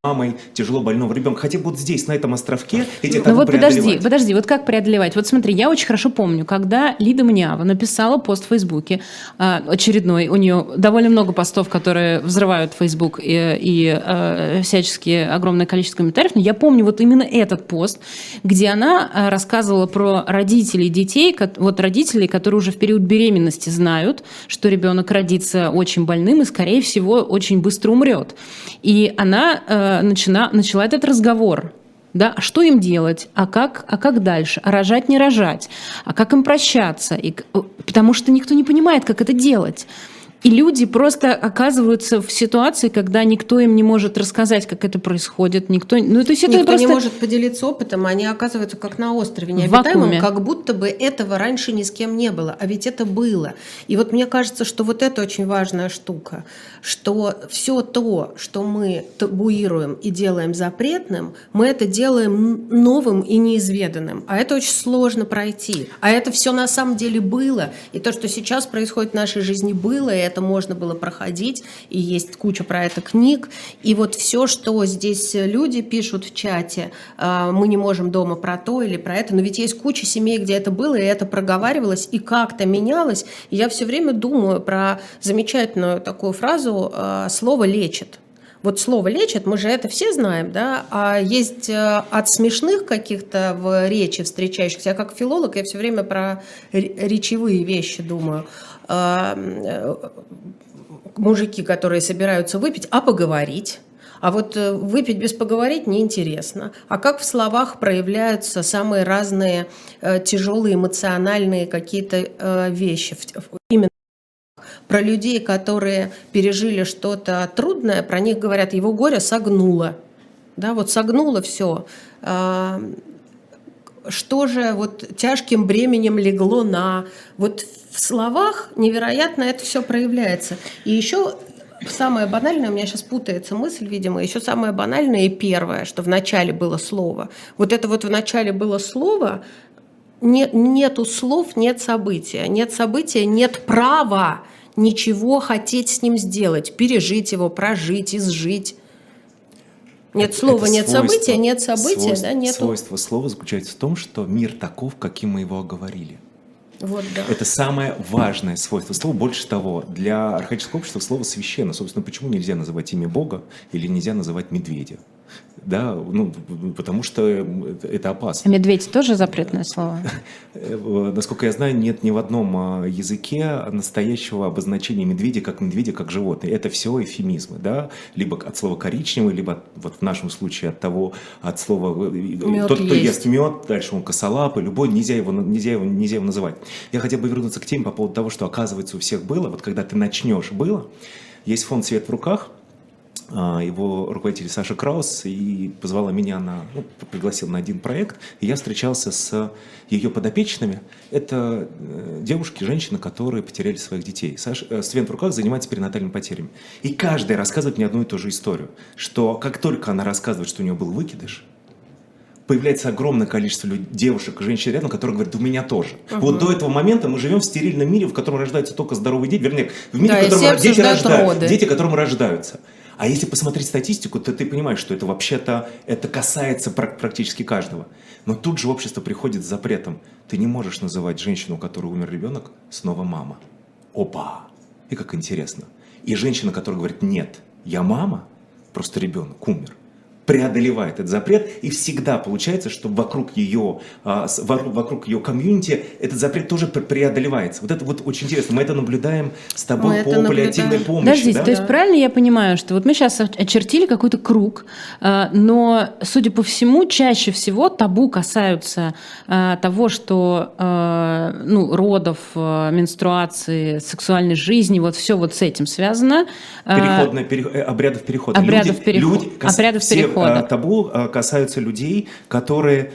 Speaker 3: мамой тяжело больного ребенка. Хотя бы вот здесь, на этом островке, эти
Speaker 2: Ну вот подожди, подожди, вот как преодолевать? Вот смотри, я очень хорошо помню, когда Лида Мнява написала пост в Фейсбуке, а, очередной, у нее довольно много постов, которые взрывают Фейсбук и, и э, всячески огромное количество комментариев, но я помню вот именно этот пост, где она а, рассказывала про родителей детей, вот родителей, которые уже в период беременности знают, что ребенок родится очень больным и, скорее всего, очень быстро умрет. И она начина, начала этот разговор. Да, а что им делать, а как, а как дальше, а рожать, не рожать, а как им прощаться, и, потому что никто не понимает, как это делать. И люди просто оказываются в ситуации, когда никто им не может рассказать, как это происходит. Никто,
Speaker 1: ну, то есть это никто просто... не может поделиться опытом, они оказываются как на острове необитаемом, как будто бы этого раньше ни с кем не было. А ведь это было. И вот мне кажется, что вот это очень важная штука, что все то, что мы табуируем и делаем запретным, мы это делаем новым и неизведанным. А это очень сложно пройти. А это все на самом деле было. И то, что сейчас происходит в нашей жизни, было, и это можно было проходить, и есть куча про это книг. И вот все, что здесь люди пишут в чате, а, мы не можем дома про то или про это, но ведь есть куча семей, где это было, и это проговаривалось, и как-то менялось. И я все время думаю про замечательную такую фразу а, «слово лечит». Вот слово лечит, мы же это все знаем, да, а есть э, от смешных каких-то в речи встречающихся, я как филолог, я все время про речевые вещи думаю. Э, мужики, которые собираются выпить, а поговорить. А вот э, выпить без поговорить неинтересно. А как в словах проявляются самые разные э, тяжелые эмоциональные какие-то вещи? Именно про людей, которые пережили что-то трудное, про них говорят, его горе согнуло. Да, вот согнуло все. А, что же вот тяжким бременем легло на... Вот в словах невероятно это все проявляется. И еще самое банальное, у меня сейчас путается мысль, видимо, еще самое банальное и первое, что в начале было слово. Вот это вот в начале было слово, нет, нету слов, нет события. Нет события, нет права ничего хотеть с ним сделать, пережить его, прожить, изжить. Нет слова, это нет свойство, события, нет события, свойство, да, нет.
Speaker 3: Свойство слова заключается в том, что мир таков, каким мы его оговорили.
Speaker 1: Вот, да.
Speaker 3: Это самое важное свойство слова. Больше того, для архаического общества слово священно. Собственно, почему нельзя называть имя Бога или нельзя называть медведя? Да, ну, потому что это опасно.
Speaker 2: А медведь тоже запретное слово?
Speaker 3: Насколько я знаю, нет ни в одном а, языке настоящего обозначения медведя как медведя, как животное. Это все эфемизмы, да, либо от слова коричневый, либо вот в нашем случае от того, от слова мед тот, кто ест мед, дальше он косолапый, любой, нельзя его, нельзя его, нельзя его называть. Я хотел бы вернуться к теме по поводу того, что оказывается у всех было, вот когда ты начнешь было, есть фонд «Свет в руках», его руководитель Саша Краус и позвала меня на, ну, пригласил на один проект, и я встречался с ее подопечными. Это э, девушки, женщины, которые потеряли своих детей. Саша, э, Свен в руках занимается перинатальными потерями. И каждая рассказывает мне одну и ту же историю, что как только она рассказывает, что у нее был выкидыш, появляется огромное количество людей, девушек, женщин рядом, которые говорят, у меня тоже. Угу. Вот до этого момента мы живем в стерильном мире, в котором рождаются только здоровые дети, вернее, в мире, да, в котором дети, рождают, дети, которым рождаются. А если посмотреть статистику, то ты понимаешь, что это вообще-то это касается практически каждого. Но тут же общество приходит с запретом. Ты не можешь называть женщину, у которой умер ребенок, снова мама. Опа! И как интересно. И женщина, которая говорит, нет, я мама, просто ребенок умер – преодолевает этот запрет, и всегда получается, что вокруг ее, а, вокруг ее комьюнити этот запрет тоже преодолевается. Вот это вот очень интересно. Мы это наблюдаем с тобой мы по паллиативной помощи.
Speaker 2: Подождите,
Speaker 3: да?
Speaker 2: то есть правильно я понимаю, что вот мы сейчас очертили какой-то круг, а, но, судя по всему, чаще всего табу касаются а, того, что ну, родов, менструации, сексуальной жизни, вот все вот с этим связано.
Speaker 3: Переходное, пере... Э, обрядов перехода.
Speaker 2: Обрядов, люди, переход... люди,
Speaker 3: обрядов
Speaker 2: перехода перехода.
Speaker 3: табу а, касаются людей, которые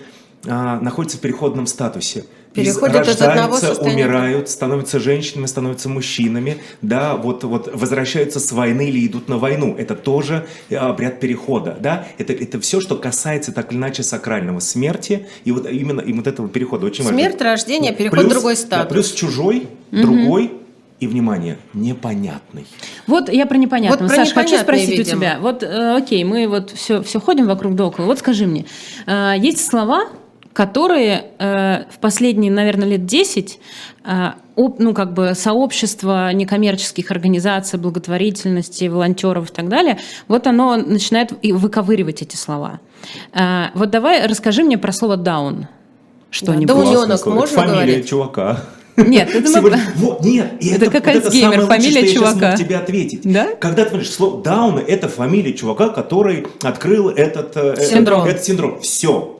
Speaker 3: а, находятся в переходном статусе.
Speaker 1: Переходят из одного состояния.
Speaker 3: умирают, становятся женщинами, становятся мужчинами, да, вот, вот возвращаются с войны или идут на войну. Это тоже э, обряд перехода, да. Это, это все, что касается так или иначе сакрального смерти и вот именно и вот этого перехода очень
Speaker 1: Смерть,
Speaker 3: важно.
Speaker 1: рождение, переход в
Speaker 3: Плюс-
Speaker 1: другой
Speaker 3: да,
Speaker 1: статус.
Speaker 3: плюс чужой, другой и внимание непонятный.
Speaker 2: Вот я про непонятного.
Speaker 1: Вот про
Speaker 2: Саш, хочу
Speaker 1: непонятное,
Speaker 2: спросить
Speaker 1: видимо.
Speaker 2: у тебя. Вот, э, окей, мы вот все, все ходим вокруг да около. Вот скажи мне, э, есть слова, которые э, в последние, наверное, лет 10 э, об- ну, как бы сообщество некоммерческих организаций, благотворительности, волонтеров и так далее, вот оно начинает выковыривать эти слова. Э, вот давай расскажи мне про слово «даун». Что-нибудь.
Speaker 1: Да, можно
Speaker 3: Фамилия
Speaker 1: говорить?
Speaker 3: чувака.
Speaker 2: Нет, это мы-
Speaker 3: Сегодня- Вот, нет, и
Speaker 2: Это как Альцгеймер,
Speaker 3: самое лучшее,
Speaker 2: фамилия
Speaker 3: что я сейчас
Speaker 2: чувака.
Speaker 3: тебе ответить.
Speaker 2: Да?
Speaker 3: Когда ты говоришь слово Дауна, это фамилия чувака, который открыл этот э,
Speaker 1: Синдром.
Speaker 3: Этот, синдром. Все.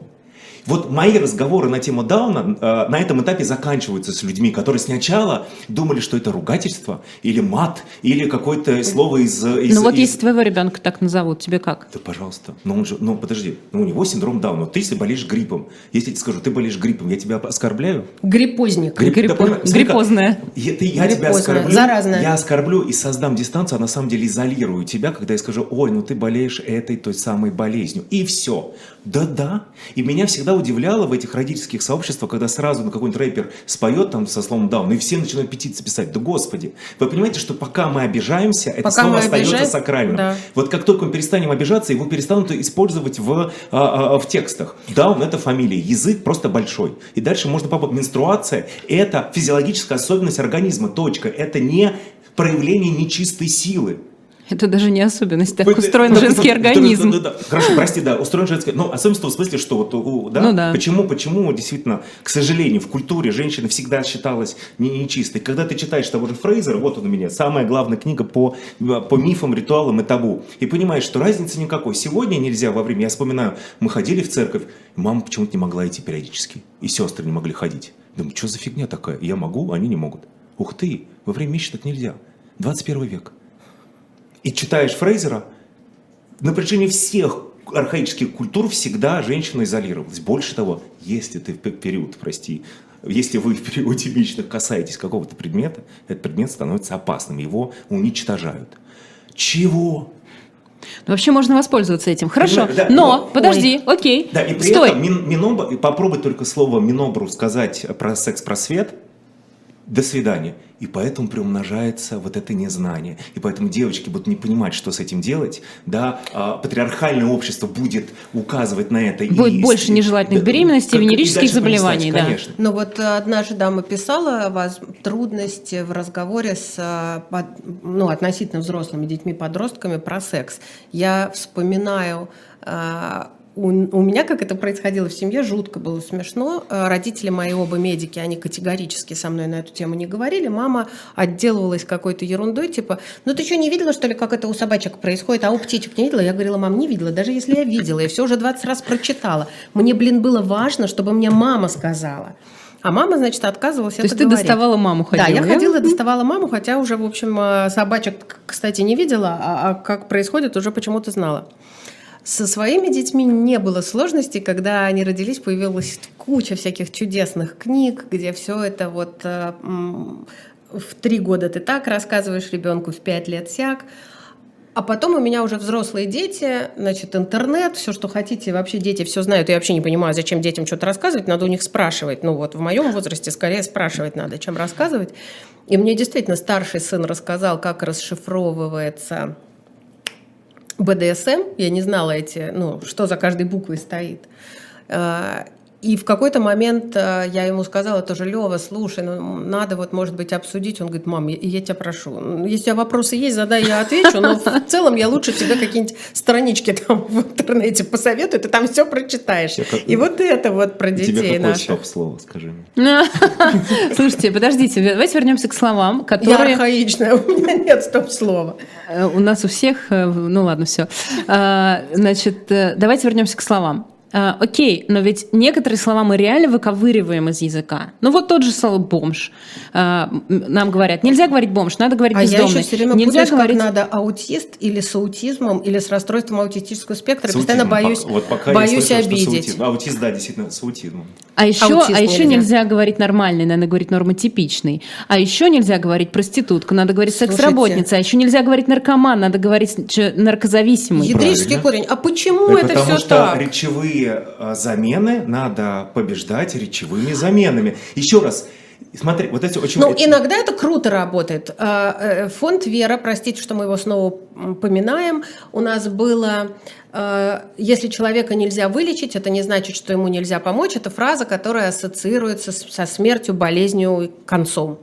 Speaker 3: Вот мои разговоры на тему Дауна э, на этом этапе заканчиваются с людьми, которые сначала думали, что это ругательство, или мат, или какое-то слово из... из-
Speaker 2: Ну вот
Speaker 3: из-
Speaker 2: если твоего ребенка так назовут, тебе как?
Speaker 3: Да, пожалуйста. Но он же, ну подожди, ну у него синдром Дауна. Ты если болеешь гриппом, если я тебе скажу, ты болеешь гриппом, я тебя оскорбляю?
Speaker 1: Гриппозник.
Speaker 3: Грипп-
Speaker 2: Гриппо-
Speaker 3: да,
Speaker 2: гриппозная.
Speaker 3: Я, ты- я тебя оскорблю,
Speaker 1: заразная.
Speaker 3: я оскорблю и создам дистанцию, а на самом деле изолирую тебя, когда я скажу, ой, ну ты болеешь этой той самой болезнью. И все. Да-да. И меня всегда удивляло в этих родительских сообществах, когда сразу на какой-нибудь рэпер споет там со словом даун, и все начинают петиции писать. Да господи. Вы понимаете, что пока мы обижаемся, это
Speaker 1: Пока
Speaker 3: слово остается
Speaker 1: обижаем-
Speaker 3: сакральным.
Speaker 1: да.
Speaker 3: Вот как только мы перестанем обижаться, его перестанут использовать в, а, а, в текстах. Даун – это фамилия, язык просто большой. И дальше можно попасть. Менструация – это физиологическая особенность организма, точка. Это не проявление нечистой силы.
Speaker 2: Это даже не особенность, так
Speaker 3: Вы-
Speaker 2: устроен
Speaker 3: да,
Speaker 2: женский
Speaker 3: да,
Speaker 2: организм.
Speaker 3: да, да, да. Хорошо, прости, да, устроен женский. Ну, особенность в смысле, что вот, у- да?
Speaker 2: Ну да.
Speaker 3: Почему, почему действительно, к сожалению, в культуре женщина всегда считалась не нечистой. Когда ты читаешь того же Фрейзера, вот он у меня, самая главная книга по, по мифам, ритуалам и табу, и понимаешь, что разницы никакой. Сегодня нельзя во время, я вспоминаю, мы ходили в церковь, мама почему-то не могла идти периодически, и сестры не могли ходить. Думаю, что за фигня такая? Я могу, а они не могут. Ух ты, во время месяца так нельзя. 21 век и читаешь Фрейзера, на протяжении всех архаических культур всегда женщина изолировалась. Больше того, если ты в пе- период, прости, если вы в периоде месячных касаетесь какого-то предмета, этот предмет становится опасным, его уничтожают. Чего?
Speaker 2: Ну, Вообще можно воспользоваться этим. Хорошо.
Speaker 3: Да,
Speaker 2: Но,
Speaker 3: но-
Speaker 2: подожди, окей.
Speaker 3: Да, и при
Speaker 2: Стой.
Speaker 3: этом мин- и попробуй только слово Минобру сказать про секс-просвет, до свидания. И поэтому приумножается вот это незнание. И поэтому девочки будут не понимать, что с этим делать. Да, а, патриархальное общество будет указывать на это.
Speaker 2: Будет
Speaker 3: и-
Speaker 2: больше нежелательных
Speaker 3: да,
Speaker 2: беременностей,
Speaker 3: как- и
Speaker 2: венерических заболеваний, да.
Speaker 3: Конечно.
Speaker 1: Ну вот э, одна же дама писала о вас трудности в разговоре с э, под- ну, относительно взрослыми детьми-подростками про секс. Я вспоминаю э, у, у меня, как это происходило в семье, жутко было смешно. Э, Родители мои оба медики, они категорически со мной на эту тему не говорили. Мама отделывалась какой-то ерундой, типа, ну ты что, не видела, что ли, как это у собачек происходит, а у птичек не видела? Я говорила, мам, не видела, даже если я видела, я все уже 20 раз прочитала. Мне, блин, было важно, чтобы мне мама сказала. А мама, значит, отказывалась
Speaker 2: То
Speaker 1: это
Speaker 2: есть ты
Speaker 1: говорить.
Speaker 2: доставала маму, ходила?
Speaker 1: Да, я ходила и доставала маму, хотя уже, в общем, э, собачек, кстати, не видела, а, а как происходит, уже почему-то знала. Со своими детьми не было сложностей, когда они родились, появилась куча всяких чудесных книг, где все это вот э, в три года ты так рассказываешь ребенку, в пять лет сяк. А потом у меня уже взрослые дети, значит, интернет, все, что хотите, вообще дети все знают. Я вообще не понимаю, зачем детям что-то рассказывать, надо у них спрашивать. Ну вот в моем возрасте скорее спрашивать надо, чем рассказывать. И мне действительно старший сын рассказал, как расшифровывается БДСМ. Я не знала эти, ну, что за каждой буквой стоит. А, И в какой-то момент э, я ему сказала тоже, Лева, слушай, ну, надо вот, может быть, обсудить. Он говорит, мам, я, я тебя прошу, ну, если у тебя вопросы есть, задай, я отвечу, но в целом я лучше тебе какие-нибудь странички там в интернете посоветую, ты там все прочитаешь.
Speaker 3: Я как-
Speaker 1: И вот это вот про детей наших.
Speaker 3: стоп-слово, скажи мне?
Speaker 2: Слушайте, подождите, давайте вернемся к словам,
Speaker 1: Я
Speaker 2: которые
Speaker 1: архаичная, у меня нет стоп-слова.
Speaker 2: э, у нас у всех... э, Ну ладно, все. Значит, э, давайте вернемся к словам. А, окей, но ведь некоторые слова мы реально выковыриваем из языка. Ну вот тот же слово бомж. А, нам говорят, нельзя говорить бомж, надо говорить
Speaker 1: А я
Speaker 2: бездомный.
Speaker 1: еще все время
Speaker 2: нельзя
Speaker 1: путаюсь,
Speaker 2: говорить...
Speaker 1: как надо аутист или с аутизмом, или с расстройством аутистического спектра.
Speaker 3: С
Speaker 1: Постоянно боюсь,
Speaker 3: вот пока я
Speaker 1: боюсь
Speaker 3: с
Speaker 1: обидеть.
Speaker 3: аутизмом. Аутист, да, действительно, с аутизмом.
Speaker 2: А еще,
Speaker 1: Аутист
Speaker 2: а еще
Speaker 1: нельзя.
Speaker 2: нельзя. говорить нормальный, надо говорить нормотипичный. А еще нельзя говорить проститутка, надо говорить секс-работница. А еще нельзя говорить наркоман, надо говорить наркозависимый.
Speaker 1: Ядрический
Speaker 3: Правильно.
Speaker 1: корень. А почему
Speaker 3: Да
Speaker 1: это
Speaker 3: потому
Speaker 1: все
Speaker 3: что
Speaker 1: так?
Speaker 3: речевые э, замены надо побеждать речевыми заменами. Еще раз, смотри, вот эти очень...
Speaker 1: Ну, иногда это круто работает. А, э, Фонд Вера, простите, что мы его снова поминаем, у нас было э, «если человека нельзя вылечить, это не значит, что ему нельзя помочь». Это фраза, которая ассоциируется со смертью, болезнью, и концом.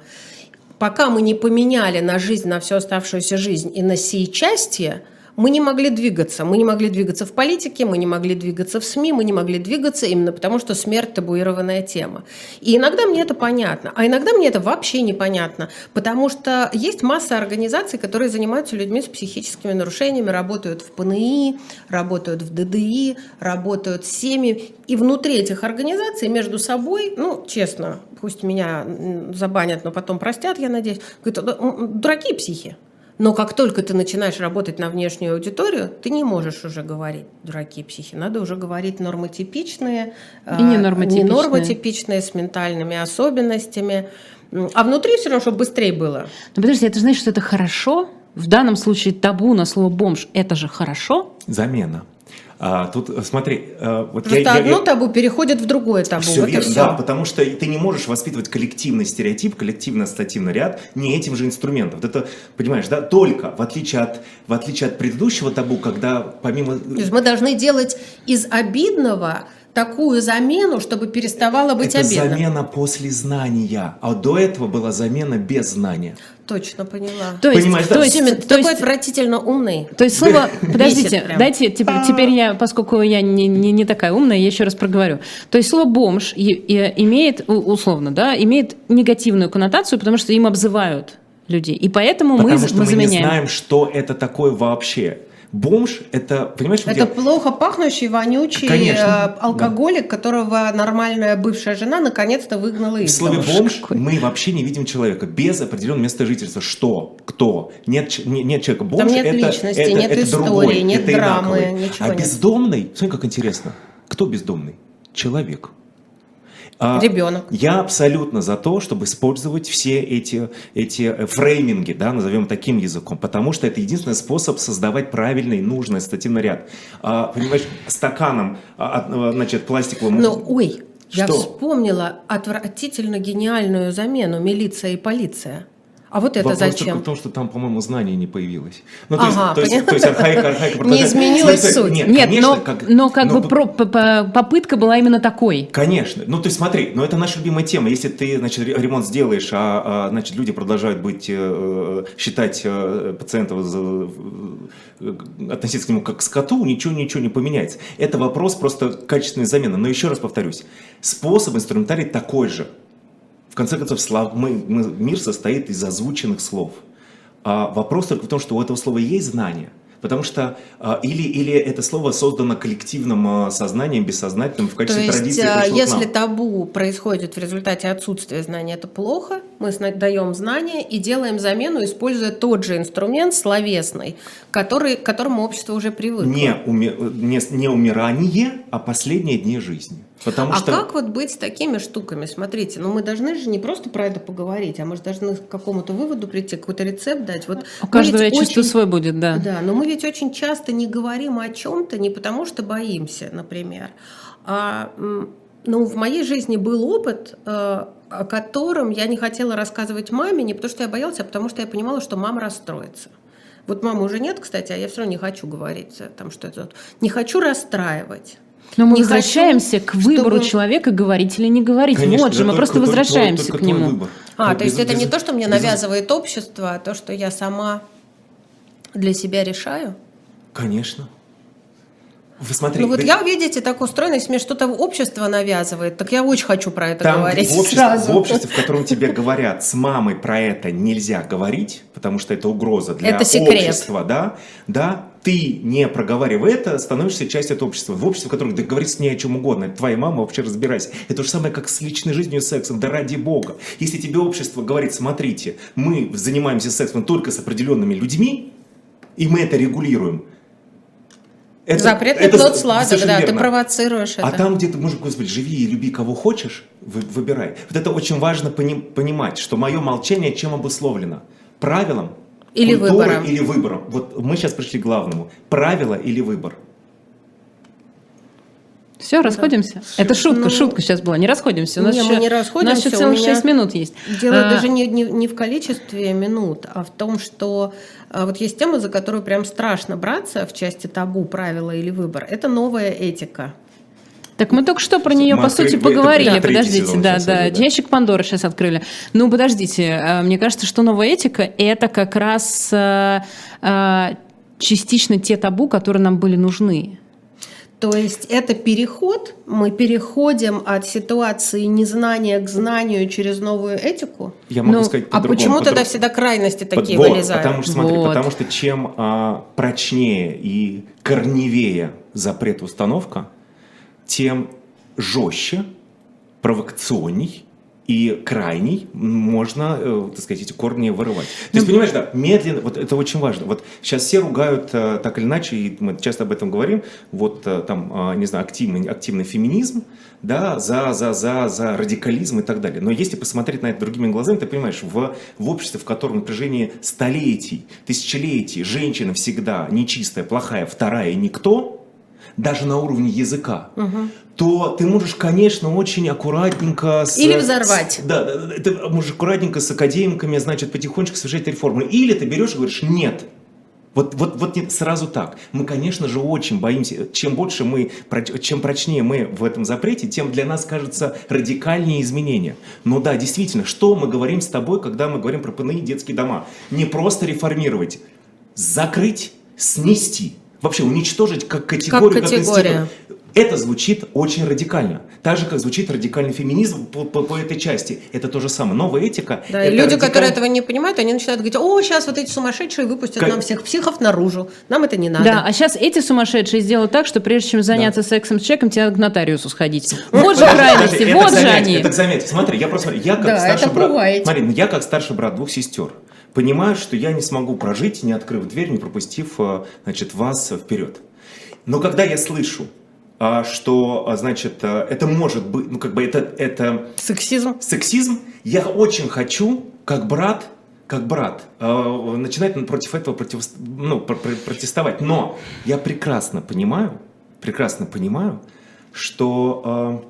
Speaker 1: Пока мы не поменяли на жизнь, на всю оставшуюся жизнь и на сейчастие, мы не могли двигаться. Мы не могли двигаться в политике, мы не могли двигаться в СМИ, мы не могли двигаться именно потому, что смерть – табуированная тема. И иногда мне это понятно, а иногда мне это вообще непонятно, потому что есть масса организаций, которые занимаются людьми с психическими нарушениями, работают в ПНИ, работают в ДДИ, работают с семьями. И внутри этих организаций между собой, ну, честно, пусть меня забанят, но потом простят, я надеюсь, говорят, «М, м, дураки психи. Но как только ты начинаешь работать на внешнюю аудиторию, ты не можешь уже говорить дураки психи. Надо уже говорить нормотипичные,
Speaker 2: И ненормотипичные.
Speaker 1: не нормотипичные с ментальными особенностями. А внутри все равно, чтобы быстрее было.
Speaker 2: Ну подожди, это значит, что это хорошо? В данном случае табу на слово бомж – это же хорошо?
Speaker 3: Замена. А, тут, э, смотри, э, вот
Speaker 1: Просто одно табу переходит в другое табу.
Speaker 3: Все
Speaker 1: вот
Speaker 3: верно,
Speaker 1: всё.
Speaker 3: да, потому что ты не можешь воспитывать коллективный стереотип, коллективный ассоциативный ряд не этим же инструментом. Вот это, понимаешь, да, только в отличие от, в отличие от предыдущего табу, когда помимо...
Speaker 1: То есть мы должны делать из обидного такую замену, чтобы переставало быть
Speaker 3: это
Speaker 1: обидно.
Speaker 3: замена после знания, а до этого была замена без знания.
Speaker 1: Точно поняла.
Speaker 2: То есть,
Speaker 3: Понимаешь, да?
Speaker 2: то есть,
Speaker 1: ты
Speaker 2: то
Speaker 1: такой
Speaker 2: есть,
Speaker 1: отвратительно умный.
Speaker 2: то есть слово, подождите, дайте теперь, теперь я, поскольку я не, не, не такая умная, я еще раз проговорю. То есть слово бомж и- и имеет, условно, да, имеет негативную коннотацию, потому что им обзывают людей. И поэтому мы,
Speaker 3: Потому
Speaker 2: за-
Speaker 3: что
Speaker 2: мы
Speaker 3: мы не знаем, что это такое вообще. Бомж – это, понимаешь, в
Speaker 1: Это
Speaker 3: дело?
Speaker 1: плохо пахнущий, вонючий
Speaker 3: Конечно,
Speaker 1: э, алкоголик, которого нормальная бывшая жена наконец-то выгнала
Speaker 3: В
Speaker 1: из
Speaker 3: слове
Speaker 1: дома.
Speaker 3: бомж
Speaker 2: какой.
Speaker 3: мы вообще не видим человека без определенного места жительства. Что? Кто? Нет, ч- не- нет человека. Бомж
Speaker 1: Там нет
Speaker 3: это,
Speaker 1: личности,
Speaker 3: это,
Speaker 1: нет
Speaker 3: это
Speaker 1: истории,
Speaker 3: другой,
Speaker 1: нет
Speaker 3: это
Speaker 1: драмы,
Speaker 3: инаковый.
Speaker 1: ничего
Speaker 3: А
Speaker 1: нет.
Speaker 3: бездомный, смотри, как интересно. Кто бездомный? Человек. А
Speaker 1: Ребенок.
Speaker 3: Я абсолютно за то, чтобы использовать все эти, эти э, фрейминги, да, назовем таким языком, потому что это единственный способ создавать правильный, нужный ассоциативный ряд. А, понимаешь, стаканом, а, а, значит, пластиковым...
Speaker 1: Но, ой, я
Speaker 3: Что?
Speaker 1: вспомнила отвратительно гениальную замену милиция и полиция. А вот это
Speaker 3: Вопрос
Speaker 1: зачем?
Speaker 3: в том, что там, по-моему, знания не появилось. Ну, то есть,
Speaker 1: Ага,
Speaker 3: то есть,
Speaker 1: понятно.
Speaker 3: то есть архаика, архаика
Speaker 1: Не изменилась
Speaker 3: Смотри,
Speaker 1: суть.
Speaker 3: Нет,
Speaker 2: Нет,
Speaker 3: конечно,
Speaker 2: но,
Speaker 3: как,
Speaker 2: но как
Speaker 3: ну,
Speaker 2: бы про- по- по- попытка была именно такой.
Speaker 3: Конечно. Ну, то есть смотри, но это наша любимая тема. Если ты, значит, ре- ремонт сделаешь, а, а, значит, люди продолжают быть, э, считать э, пациентов, за- э, относиться к нему как к скоту, ничего, ничего не поменяется. Это вопрос просто качественной замены. Но еще раз повторюсь, способ, инструментарий такой же. Конце концов, слов, мы, мы- мир состоит из озвученных слов. А вопрос только в том, что у этого слова есть знание. Потому что а, или, или это слово создано коллективным а, сознанием, бессознательным в
Speaker 1: То
Speaker 3: качестве
Speaker 1: есть,
Speaker 3: традиции.
Speaker 1: э,
Speaker 3: пришло к
Speaker 1: если
Speaker 3: нам.
Speaker 1: табу происходит в результате отсутствия знания, это плохо. Мы даем знания и делаем замену, используя тот же инструмент словесный, который, к которому общество уже привыкло.
Speaker 3: не, уми- не, не умирание, а последние дни жизни. Потому
Speaker 1: а
Speaker 3: что
Speaker 1: как вот быть с такими штуками? Смотрите, ну мы должны же не просто про это поговорить, а мы же должны к какому-то выводу прийти, какой-то рецепт дать. Вот
Speaker 2: У каждого, я чувствую,
Speaker 1: очень-
Speaker 2: свой будет, да.
Speaker 1: Да, но мы ведь очень часто не говорим о чем-то не потому, что боимся, например. А, ну, в моей жизни был опыт, э, о котором я не хотела рассказывать маме, не потому что я боялась, а потому что я понимала, что мама расстроится. Вот мамы уже нет, кстати, а я все равно не хочу говорить, там, что это. Не хочу расстраивать.
Speaker 2: Но мы
Speaker 1: Не
Speaker 2: возвращаемся
Speaker 1: хочу,
Speaker 2: к выбору
Speaker 1: чтобы-
Speaker 2: человека, говорить или не говорить.
Speaker 3: Конечно,
Speaker 2: вот же, мы
Speaker 3: только-
Speaker 2: просто
Speaker 3: только
Speaker 2: возвращаемся к
Speaker 3: только твой
Speaker 2: нему.
Speaker 3: выбор.
Speaker 1: А,
Speaker 3: Без-
Speaker 1: то есть это
Speaker 3: без-
Speaker 1: не то, что мне
Speaker 3: без-
Speaker 1: навязывает общество, а то, что я сама для себя решаю?
Speaker 3: Конечно. Вы смотри,
Speaker 1: Ну вот
Speaker 3: да-
Speaker 1: я, видите, так устроена, если мне что-то общество навязывает, так я очень хочу про это
Speaker 3: Там
Speaker 1: говорить
Speaker 3: в обществе,
Speaker 1: сразу.
Speaker 3: в обществе, в котором тебе говорят, с мамой про это нельзя говорить, потому что это угроза для
Speaker 1: Это секрет.
Speaker 3: общества, да, да, ты не проговаривая это, становишься частью этого общества. В обществе, в котором ты говоришь с ней о чем угодно, твоя мама вообще разбирайся. Это то же самое, как с личной жизнью и сексом, да ради бога. Если тебе общество говорит, смотрите, мы занимаемся сексом только с определенными людьми, и мы это регулируем, это-
Speaker 1: Запретный
Speaker 3: это
Speaker 1: плод сладок, да, ты
Speaker 3: верно.
Speaker 1: провоцируешь
Speaker 3: А
Speaker 1: это.
Speaker 3: там, где ты можешь, Господи, живи и люби кого хочешь, вы- выбирай. Вот это очень важно пони- понимать, что мое молчание чем обусловлено? Правилом?
Speaker 1: Или
Speaker 3: культурой
Speaker 1: выбором.
Speaker 3: Или выбором. Вот мы сейчас пришли к главному. Правило или выбор?
Speaker 2: Все, расходимся. Это шутка,
Speaker 1: Ну,
Speaker 2: шутка сейчас была. Не расходимся. У нас
Speaker 1: не,
Speaker 2: еще,
Speaker 1: мы не
Speaker 2: У нас
Speaker 1: расходимся,
Speaker 2: еще
Speaker 1: у
Speaker 2: целых
Speaker 1: меня
Speaker 2: 6 минут есть.
Speaker 1: Дело
Speaker 2: А,
Speaker 1: даже не, не, не в количестве минут, а в том, что а, вот есть тема, за которую прям страшно браться в части табу, правила или выбор. Это новая этика.
Speaker 2: Так мы только что про нее,
Speaker 3: Мы
Speaker 2: по
Speaker 3: открыли-
Speaker 2: сути, поговорили.
Speaker 3: третий
Speaker 2: Подождите,
Speaker 3: сезон
Speaker 2: да, да,
Speaker 3: да.
Speaker 2: ящик Пандоры сейчас открыли. Ну, подождите, э, мне кажется, что новая этика – это как раз э, э, частично те табу, которые нам были нужны.
Speaker 1: То есть это переход, мы переходим от ситуации незнания к знанию через новую этику.
Speaker 3: Я могу
Speaker 2: Ну,
Speaker 3: сказать
Speaker 1: А
Speaker 3: по-другому.
Speaker 1: почему тогда
Speaker 3: по-другому.
Speaker 1: всегда крайности
Speaker 3: Под-
Speaker 1: такие
Speaker 3: вот,
Speaker 1: вылезают?
Speaker 3: Потому что, смотри,
Speaker 2: Вот.
Speaker 3: потому что чем а, прочнее и корневее запрет установка, тем жестче, провокационней и крайней можно, э, так сказать, эти корни вырывать. То есть, понимаешь, да, медленно, вот это очень важно. Вот сейчас все ругают э, так или иначе, и мы часто об этом говорим, вот э, там, э, не знаю, активный, активный феминизм, да, за, за, за, за радикализм и так далее. Но если посмотреть на это другими глазами, ты понимаешь, в, в обществе, в котором на протяжении столетий, тысячелетий женщина всегда нечистая, плохая, вторая, никто, даже на уровне языка, то ты можешь, конечно, очень аккуратненько... С,
Speaker 1: Или взорвать.
Speaker 3: с- да, ты можешь аккуратненько с академиками, значит, потихонечку совершать реформы. Или ты берешь и говоришь, нет, вот, вот, вот не сразу так. Мы, конечно же, очень боимся. Чем больше мы, чем прочнее мы в этом запрете, тем для нас кажется радикальнее изменения. Но да, действительно, что мы говорим с тобой, когда мы говорим про ПНИ детские дома? Не просто реформировать, закрыть, снести. Вообще уничтожить как категорию, как,
Speaker 1: категория.
Speaker 3: институт. Это звучит очень радикально. Так же, как звучит радикальный феминизм по, по- по этой части. Это то же самое. Новая этика.
Speaker 1: Да,
Speaker 3: это
Speaker 1: и люди,
Speaker 3: радикаль-
Speaker 1: которые этого не понимают, они начинают говорить, о, сейчас вот эти сумасшедшие выпустят
Speaker 3: Как-
Speaker 1: нам всех психов наружу, нам это не надо.
Speaker 2: Да, а сейчас эти сумасшедшие сделают так, что прежде чем заняться сексом с человеком, тебе надо к нотариусу сходить. Вот же крайности, вот же они.
Speaker 3: Это заметь. Смотри, я просто я как
Speaker 1: Да,
Speaker 3: старший
Speaker 1: это
Speaker 3: брат. Смотри, ну я как старший брат двух сестер. Понимаю, что я не смогу прожить, не открыв дверь, не пропустив, э, значит, вас вперед. Но когда я слышу, а, что, а, значит, а, это может быть, ну как бы это, это
Speaker 1: Сексизм.
Speaker 3: сексизм, я очень хочу, как брат, как брат, э, начинать против этого против, ну, пр- пр- протестовать. Но я прекрасно понимаю, прекрасно понимаю, что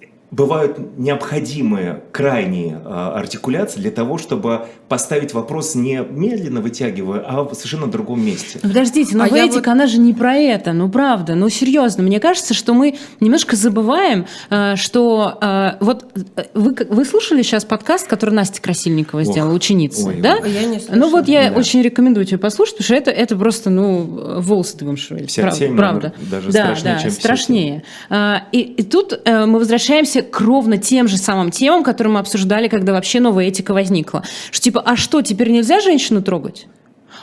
Speaker 3: э, бывают необходимые крайние э, артикуляции для того, чтобы поставить вопрос не медленно вытягивая, а в совершенно другом месте.
Speaker 2: Ну, Подождите, но
Speaker 1: А я
Speaker 2: этика,
Speaker 1: вот-
Speaker 2: она же не про это, ну правда, ну серьезно, мне кажется, что мы немножко забываем, э, что э, вот э, вы, вы слушали сейчас подкаст, который Настя Красильникова
Speaker 3: Ох,
Speaker 2: сделала, ученица,
Speaker 3: ой,
Speaker 2: да?
Speaker 3: ой.
Speaker 1: Я не.
Speaker 2: Ну вот я
Speaker 3: Да.
Speaker 2: очень рекомендую тебе послушать, потому что это, это просто, ну, волосы дыбом шевелит.
Speaker 3: Вся
Speaker 2: Прав-
Speaker 3: тема,
Speaker 2: правда.
Speaker 3: она даже
Speaker 2: да,
Speaker 3: страшнее,
Speaker 2: да,
Speaker 3: чем
Speaker 2: страшнее. А, И, и тут мы возвращаемся к ровно тем же самым темам, которые мы обсуждали, когда вообще новая этика возникла. Что типа, а что, теперь нельзя женщину трогать?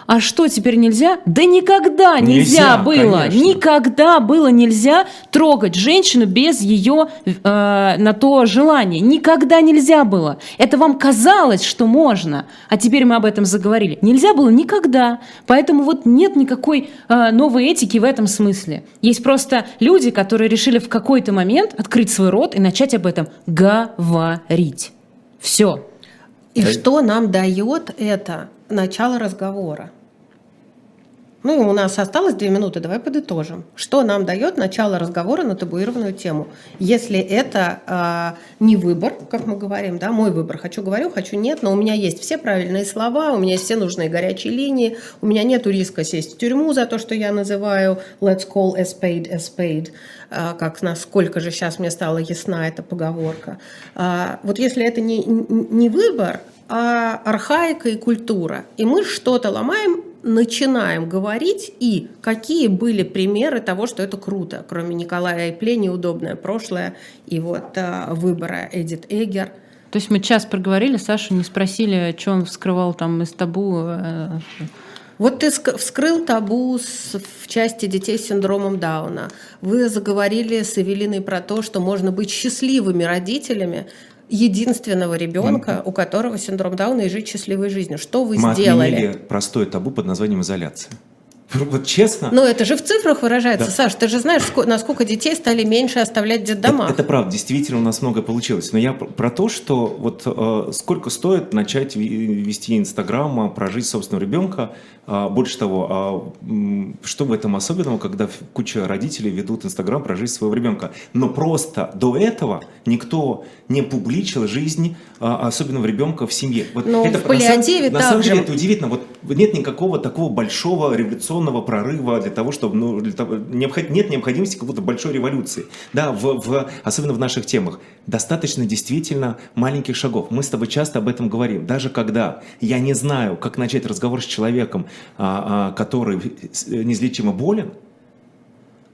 Speaker 2: А что теперь нельзя? Да никогда нельзя,
Speaker 3: Нельзя,
Speaker 2: было,
Speaker 3: конечно.
Speaker 2: никогда было нельзя трогать женщину без ее э, на то желания. Никогда нельзя было. Это вам казалось, что можно, а теперь мы об этом заговорили. Нельзя было никогда. Поэтому вот нет никакой э, новой этики в этом смысле. Есть просто люди, которые решили в какой-то момент открыть свой рот и начать об этом говорить. Все.
Speaker 1: И
Speaker 3: Да.
Speaker 1: что нам дает это начало разговора? Ну, у нас осталось две минуты, давай подытожим. Что нам дает начало разговора на табуированную тему? Если это а, не выбор, как мы говорим, да, мой выбор, хочу говорю, хочу нет, но у меня есть все правильные слова, у меня есть все нужные горячие линии, у меня нет риска сесть в тюрьму за то, что я называю let's call a spade a spade, а, как насколько же сейчас мне стала ясна эта поговорка. А, вот если это не, не выбор, а архаика и культура, и мы что-то ломаем начинаем говорить и какие были примеры того, что это круто, кроме Николая Айпле, неудобное прошлое и вот а, выбора Эдит Эгер.
Speaker 2: То есть мы час проговорили, Сашу не спросили, что он вскрывал там из табу. Э,
Speaker 1: вот ты вскрыл табу в части детей с синдромом Дауна. Вы заговорили с Эвелиной про то, что можно быть счастливыми родителями, единственного ребенка, у которого синдром Дауна и жить счастливой жизнью. Что вы
Speaker 3: Мы
Speaker 1: сделали?
Speaker 3: Мы простое табу под названием изоляция. Вот честно.
Speaker 1: Но это же в цифрах выражается. Да. Саш, ты же знаешь, насколько детей стали меньше оставлять в детдомах.
Speaker 3: Это, это правда, действительно у нас много получилось. Но я про то, что вот э, сколько стоит начать вести Инстаграм, прожить собственного ребенка. Э, больше того, э, что в этом особенного, когда куча родителей ведут Инстаграм прожить своего ребенка. Но просто до этого никто не публичил жизнь э, особенного ребенка в семье.
Speaker 1: Вот Но это, в паллиативе
Speaker 3: на, на самом деле это удивительно. Вот нет никакого такого большого революционного революционного прорыва для того, чтобы ну, для того, необход, нет необходимости какой-то большой революции, да, в, в, особенно в наших темах. Достаточно действительно маленьких шагов. Мы с тобой часто об этом говорим. Даже когда я не знаю, как начать разговор с человеком, а, а, который неизлечимо болен,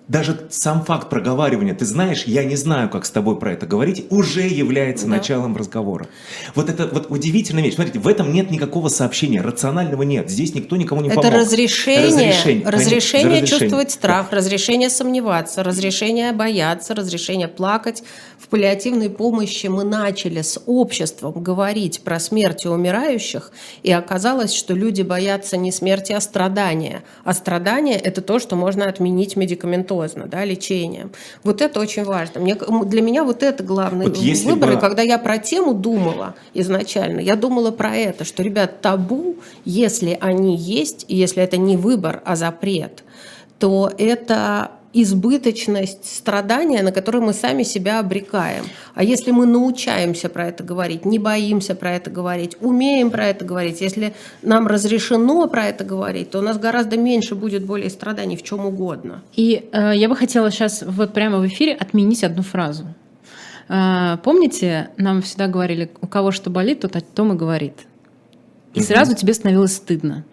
Speaker 3: даже сам факт проговаривания, ты знаешь, я не знаю, как с тобой про это говорить, уже является да. началом разговора. Вот это вот удивительная вещь. Смотрите, в этом нет никакого сообщения, рационального нет. Здесь никто никому не
Speaker 1: это
Speaker 3: помог.
Speaker 1: Это разрешение, разрешение, разрешение, разрешение чувствовать страх, да. разрешение сомневаться, разрешение бояться, разрешение плакать. В паллиативной помощи мы начали с обществом говорить про смерть у умирающих, и оказалось, что люди боятся не смерти, а страдания. А страдания – это то, что можно отменить медикаментозно медикаментозно, да, лечением. Вот это очень важно. Мне, для меня вот это главный вот выбор. Бы... И когда я про тему думала изначально, я думала про это, что, ребят, табу, если они есть, если это не выбор, а запрет, то это избыточность страдания, на которое мы сами себя обрекаем. А если мы научаемся про это говорить, не боимся про это говорить, умеем про это говорить, если нам разрешено про это говорить, то у нас гораздо меньше будет боли и страданий в чем угодно.
Speaker 2: И э, я бы хотела сейчас вот прямо в эфире отменить одну фразу. Э, помните, нам всегда говорили, у кого что болит, тот о том и говорит. И угу. сразу тебе становилось стыдно.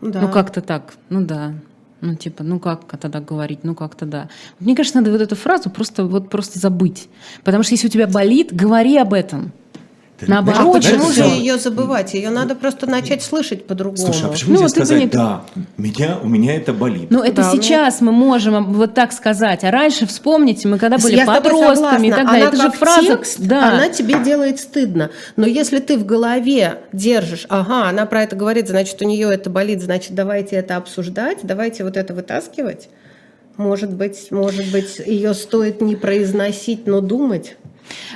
Speaker 2: Да. Ну как-то так, ну да. Ну, типа, ну как тогда говорить, ну как тогда. Мне кажется, надо вот эту фразу просто, вот просто забыть. Потому что если у тебя болит, говори об этом.
Speaker 1: Ты Наоборот, а почему же ее забывать? Ее надо просто начать слышать по-другому.
Speaker 3: Слушай, а почему ну, нельзя сказать, не... да, меня, у меня это болит?
Speaker 2: Ну, это да, сейчас мне... мы можем вот так сказать. А раньше, вспомните, мы когда были Я подростками и так далее.
Speaker 1: это же фраза, текст, да. она тебе делает стыдно. Но если ты в голове держишь, ага, она про это говорит, значит, у нее это болит, значит, давайте это обсуждать, давайте вот это вытаскивать. Может быть, может быть, ее стоит не произносить, но думать.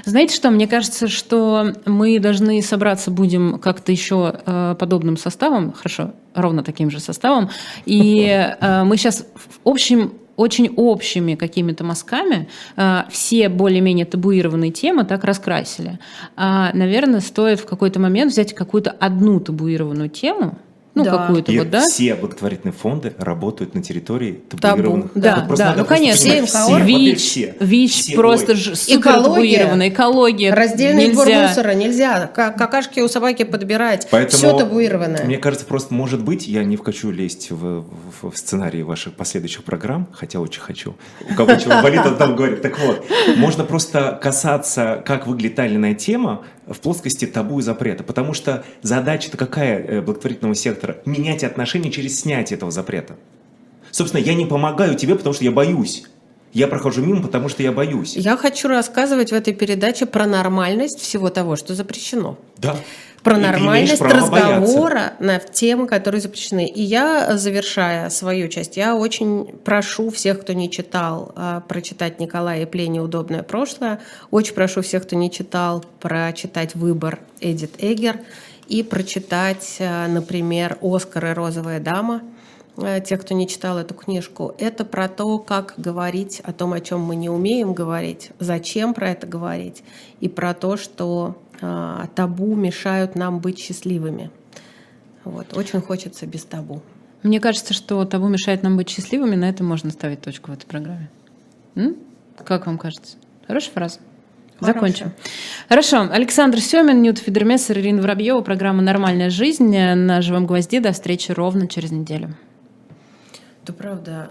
Speaker 2: Знаете что, мне кажется, что мы должны собраться будем как-то еще э, подобным составом, хорошо, ровно таким же составом, и э, мы сейчас в общем очень общими какими-то мазками э, все более-менее табуированные темы так раскрасили. А, наверное, стоит в какой-то момент взять какую-то одну табуированную тему, ну, да. какую-то вот, да?
Speaker 3: все благотворительные фонды работают на территории табуированных.
Speaker 2: Табу. Да, вот да. Ну, конечно, все, все, ВИЧ, все, ВИЧ все, просто ж, супер. Экология.
Speaker 1: Раздельный нельзя. сбор мусора нельзя. Какашки у собаки подбирать. Поэтому, все табуированное.
Speaker 3: Мне кажется, просто может быть, я не хочу лезть в, в, в сценарий ваших последующих программ, хотя очень хочу. У кого чего болит, он там говорит. Так вот, можно просто касаться, как выглядит та или иная тема в плоскости табу и запрета. Потому что задача-то какая э, благотворительного сектора? сектора менять отношения через снятие этого запрета. Собственно, я не помогаю тебе, потому что я боюсь. Я прохожу мимо, потому что я боюсь.
Speaker 1: Я хочу рассказывать в этой передаче про нормальность всего того, что запрещено.
Speaker 3: Да.
Speaker 1: Про и нормальность разговора на темы, которые запрещены. И я, завершая свою часть, я очень прошу всех, кто не читал, а, прочитать Николая Пле «Неудобное прошлое». Очень прошу всех, кто не читал, прочитать «Выбор» Эдит Эгер и прочитать, э, например, «Оскар и розовая дама», те, кто не читал эту книжку, это про то, как говорить о том, о чем мы не умеем говорить, зачем про это говорить, и про то, что э, табу мешают нам быть счастливыми. Вот. Очень хочется без табу.
Speaker 2: Мне кажется, что табу мешает нам быть счастливыми, на этом можно ставить точку в этой программе. М? Как вам кажется? Хорошая фраза? Закончим. Хорошо. Александр Семин, Ньют Федермессер, Ирина Воробьева, программа «Нормальная жизнь» на «Живом гвозде». До встречи ровно через неделю.
Speaker 1: Это правда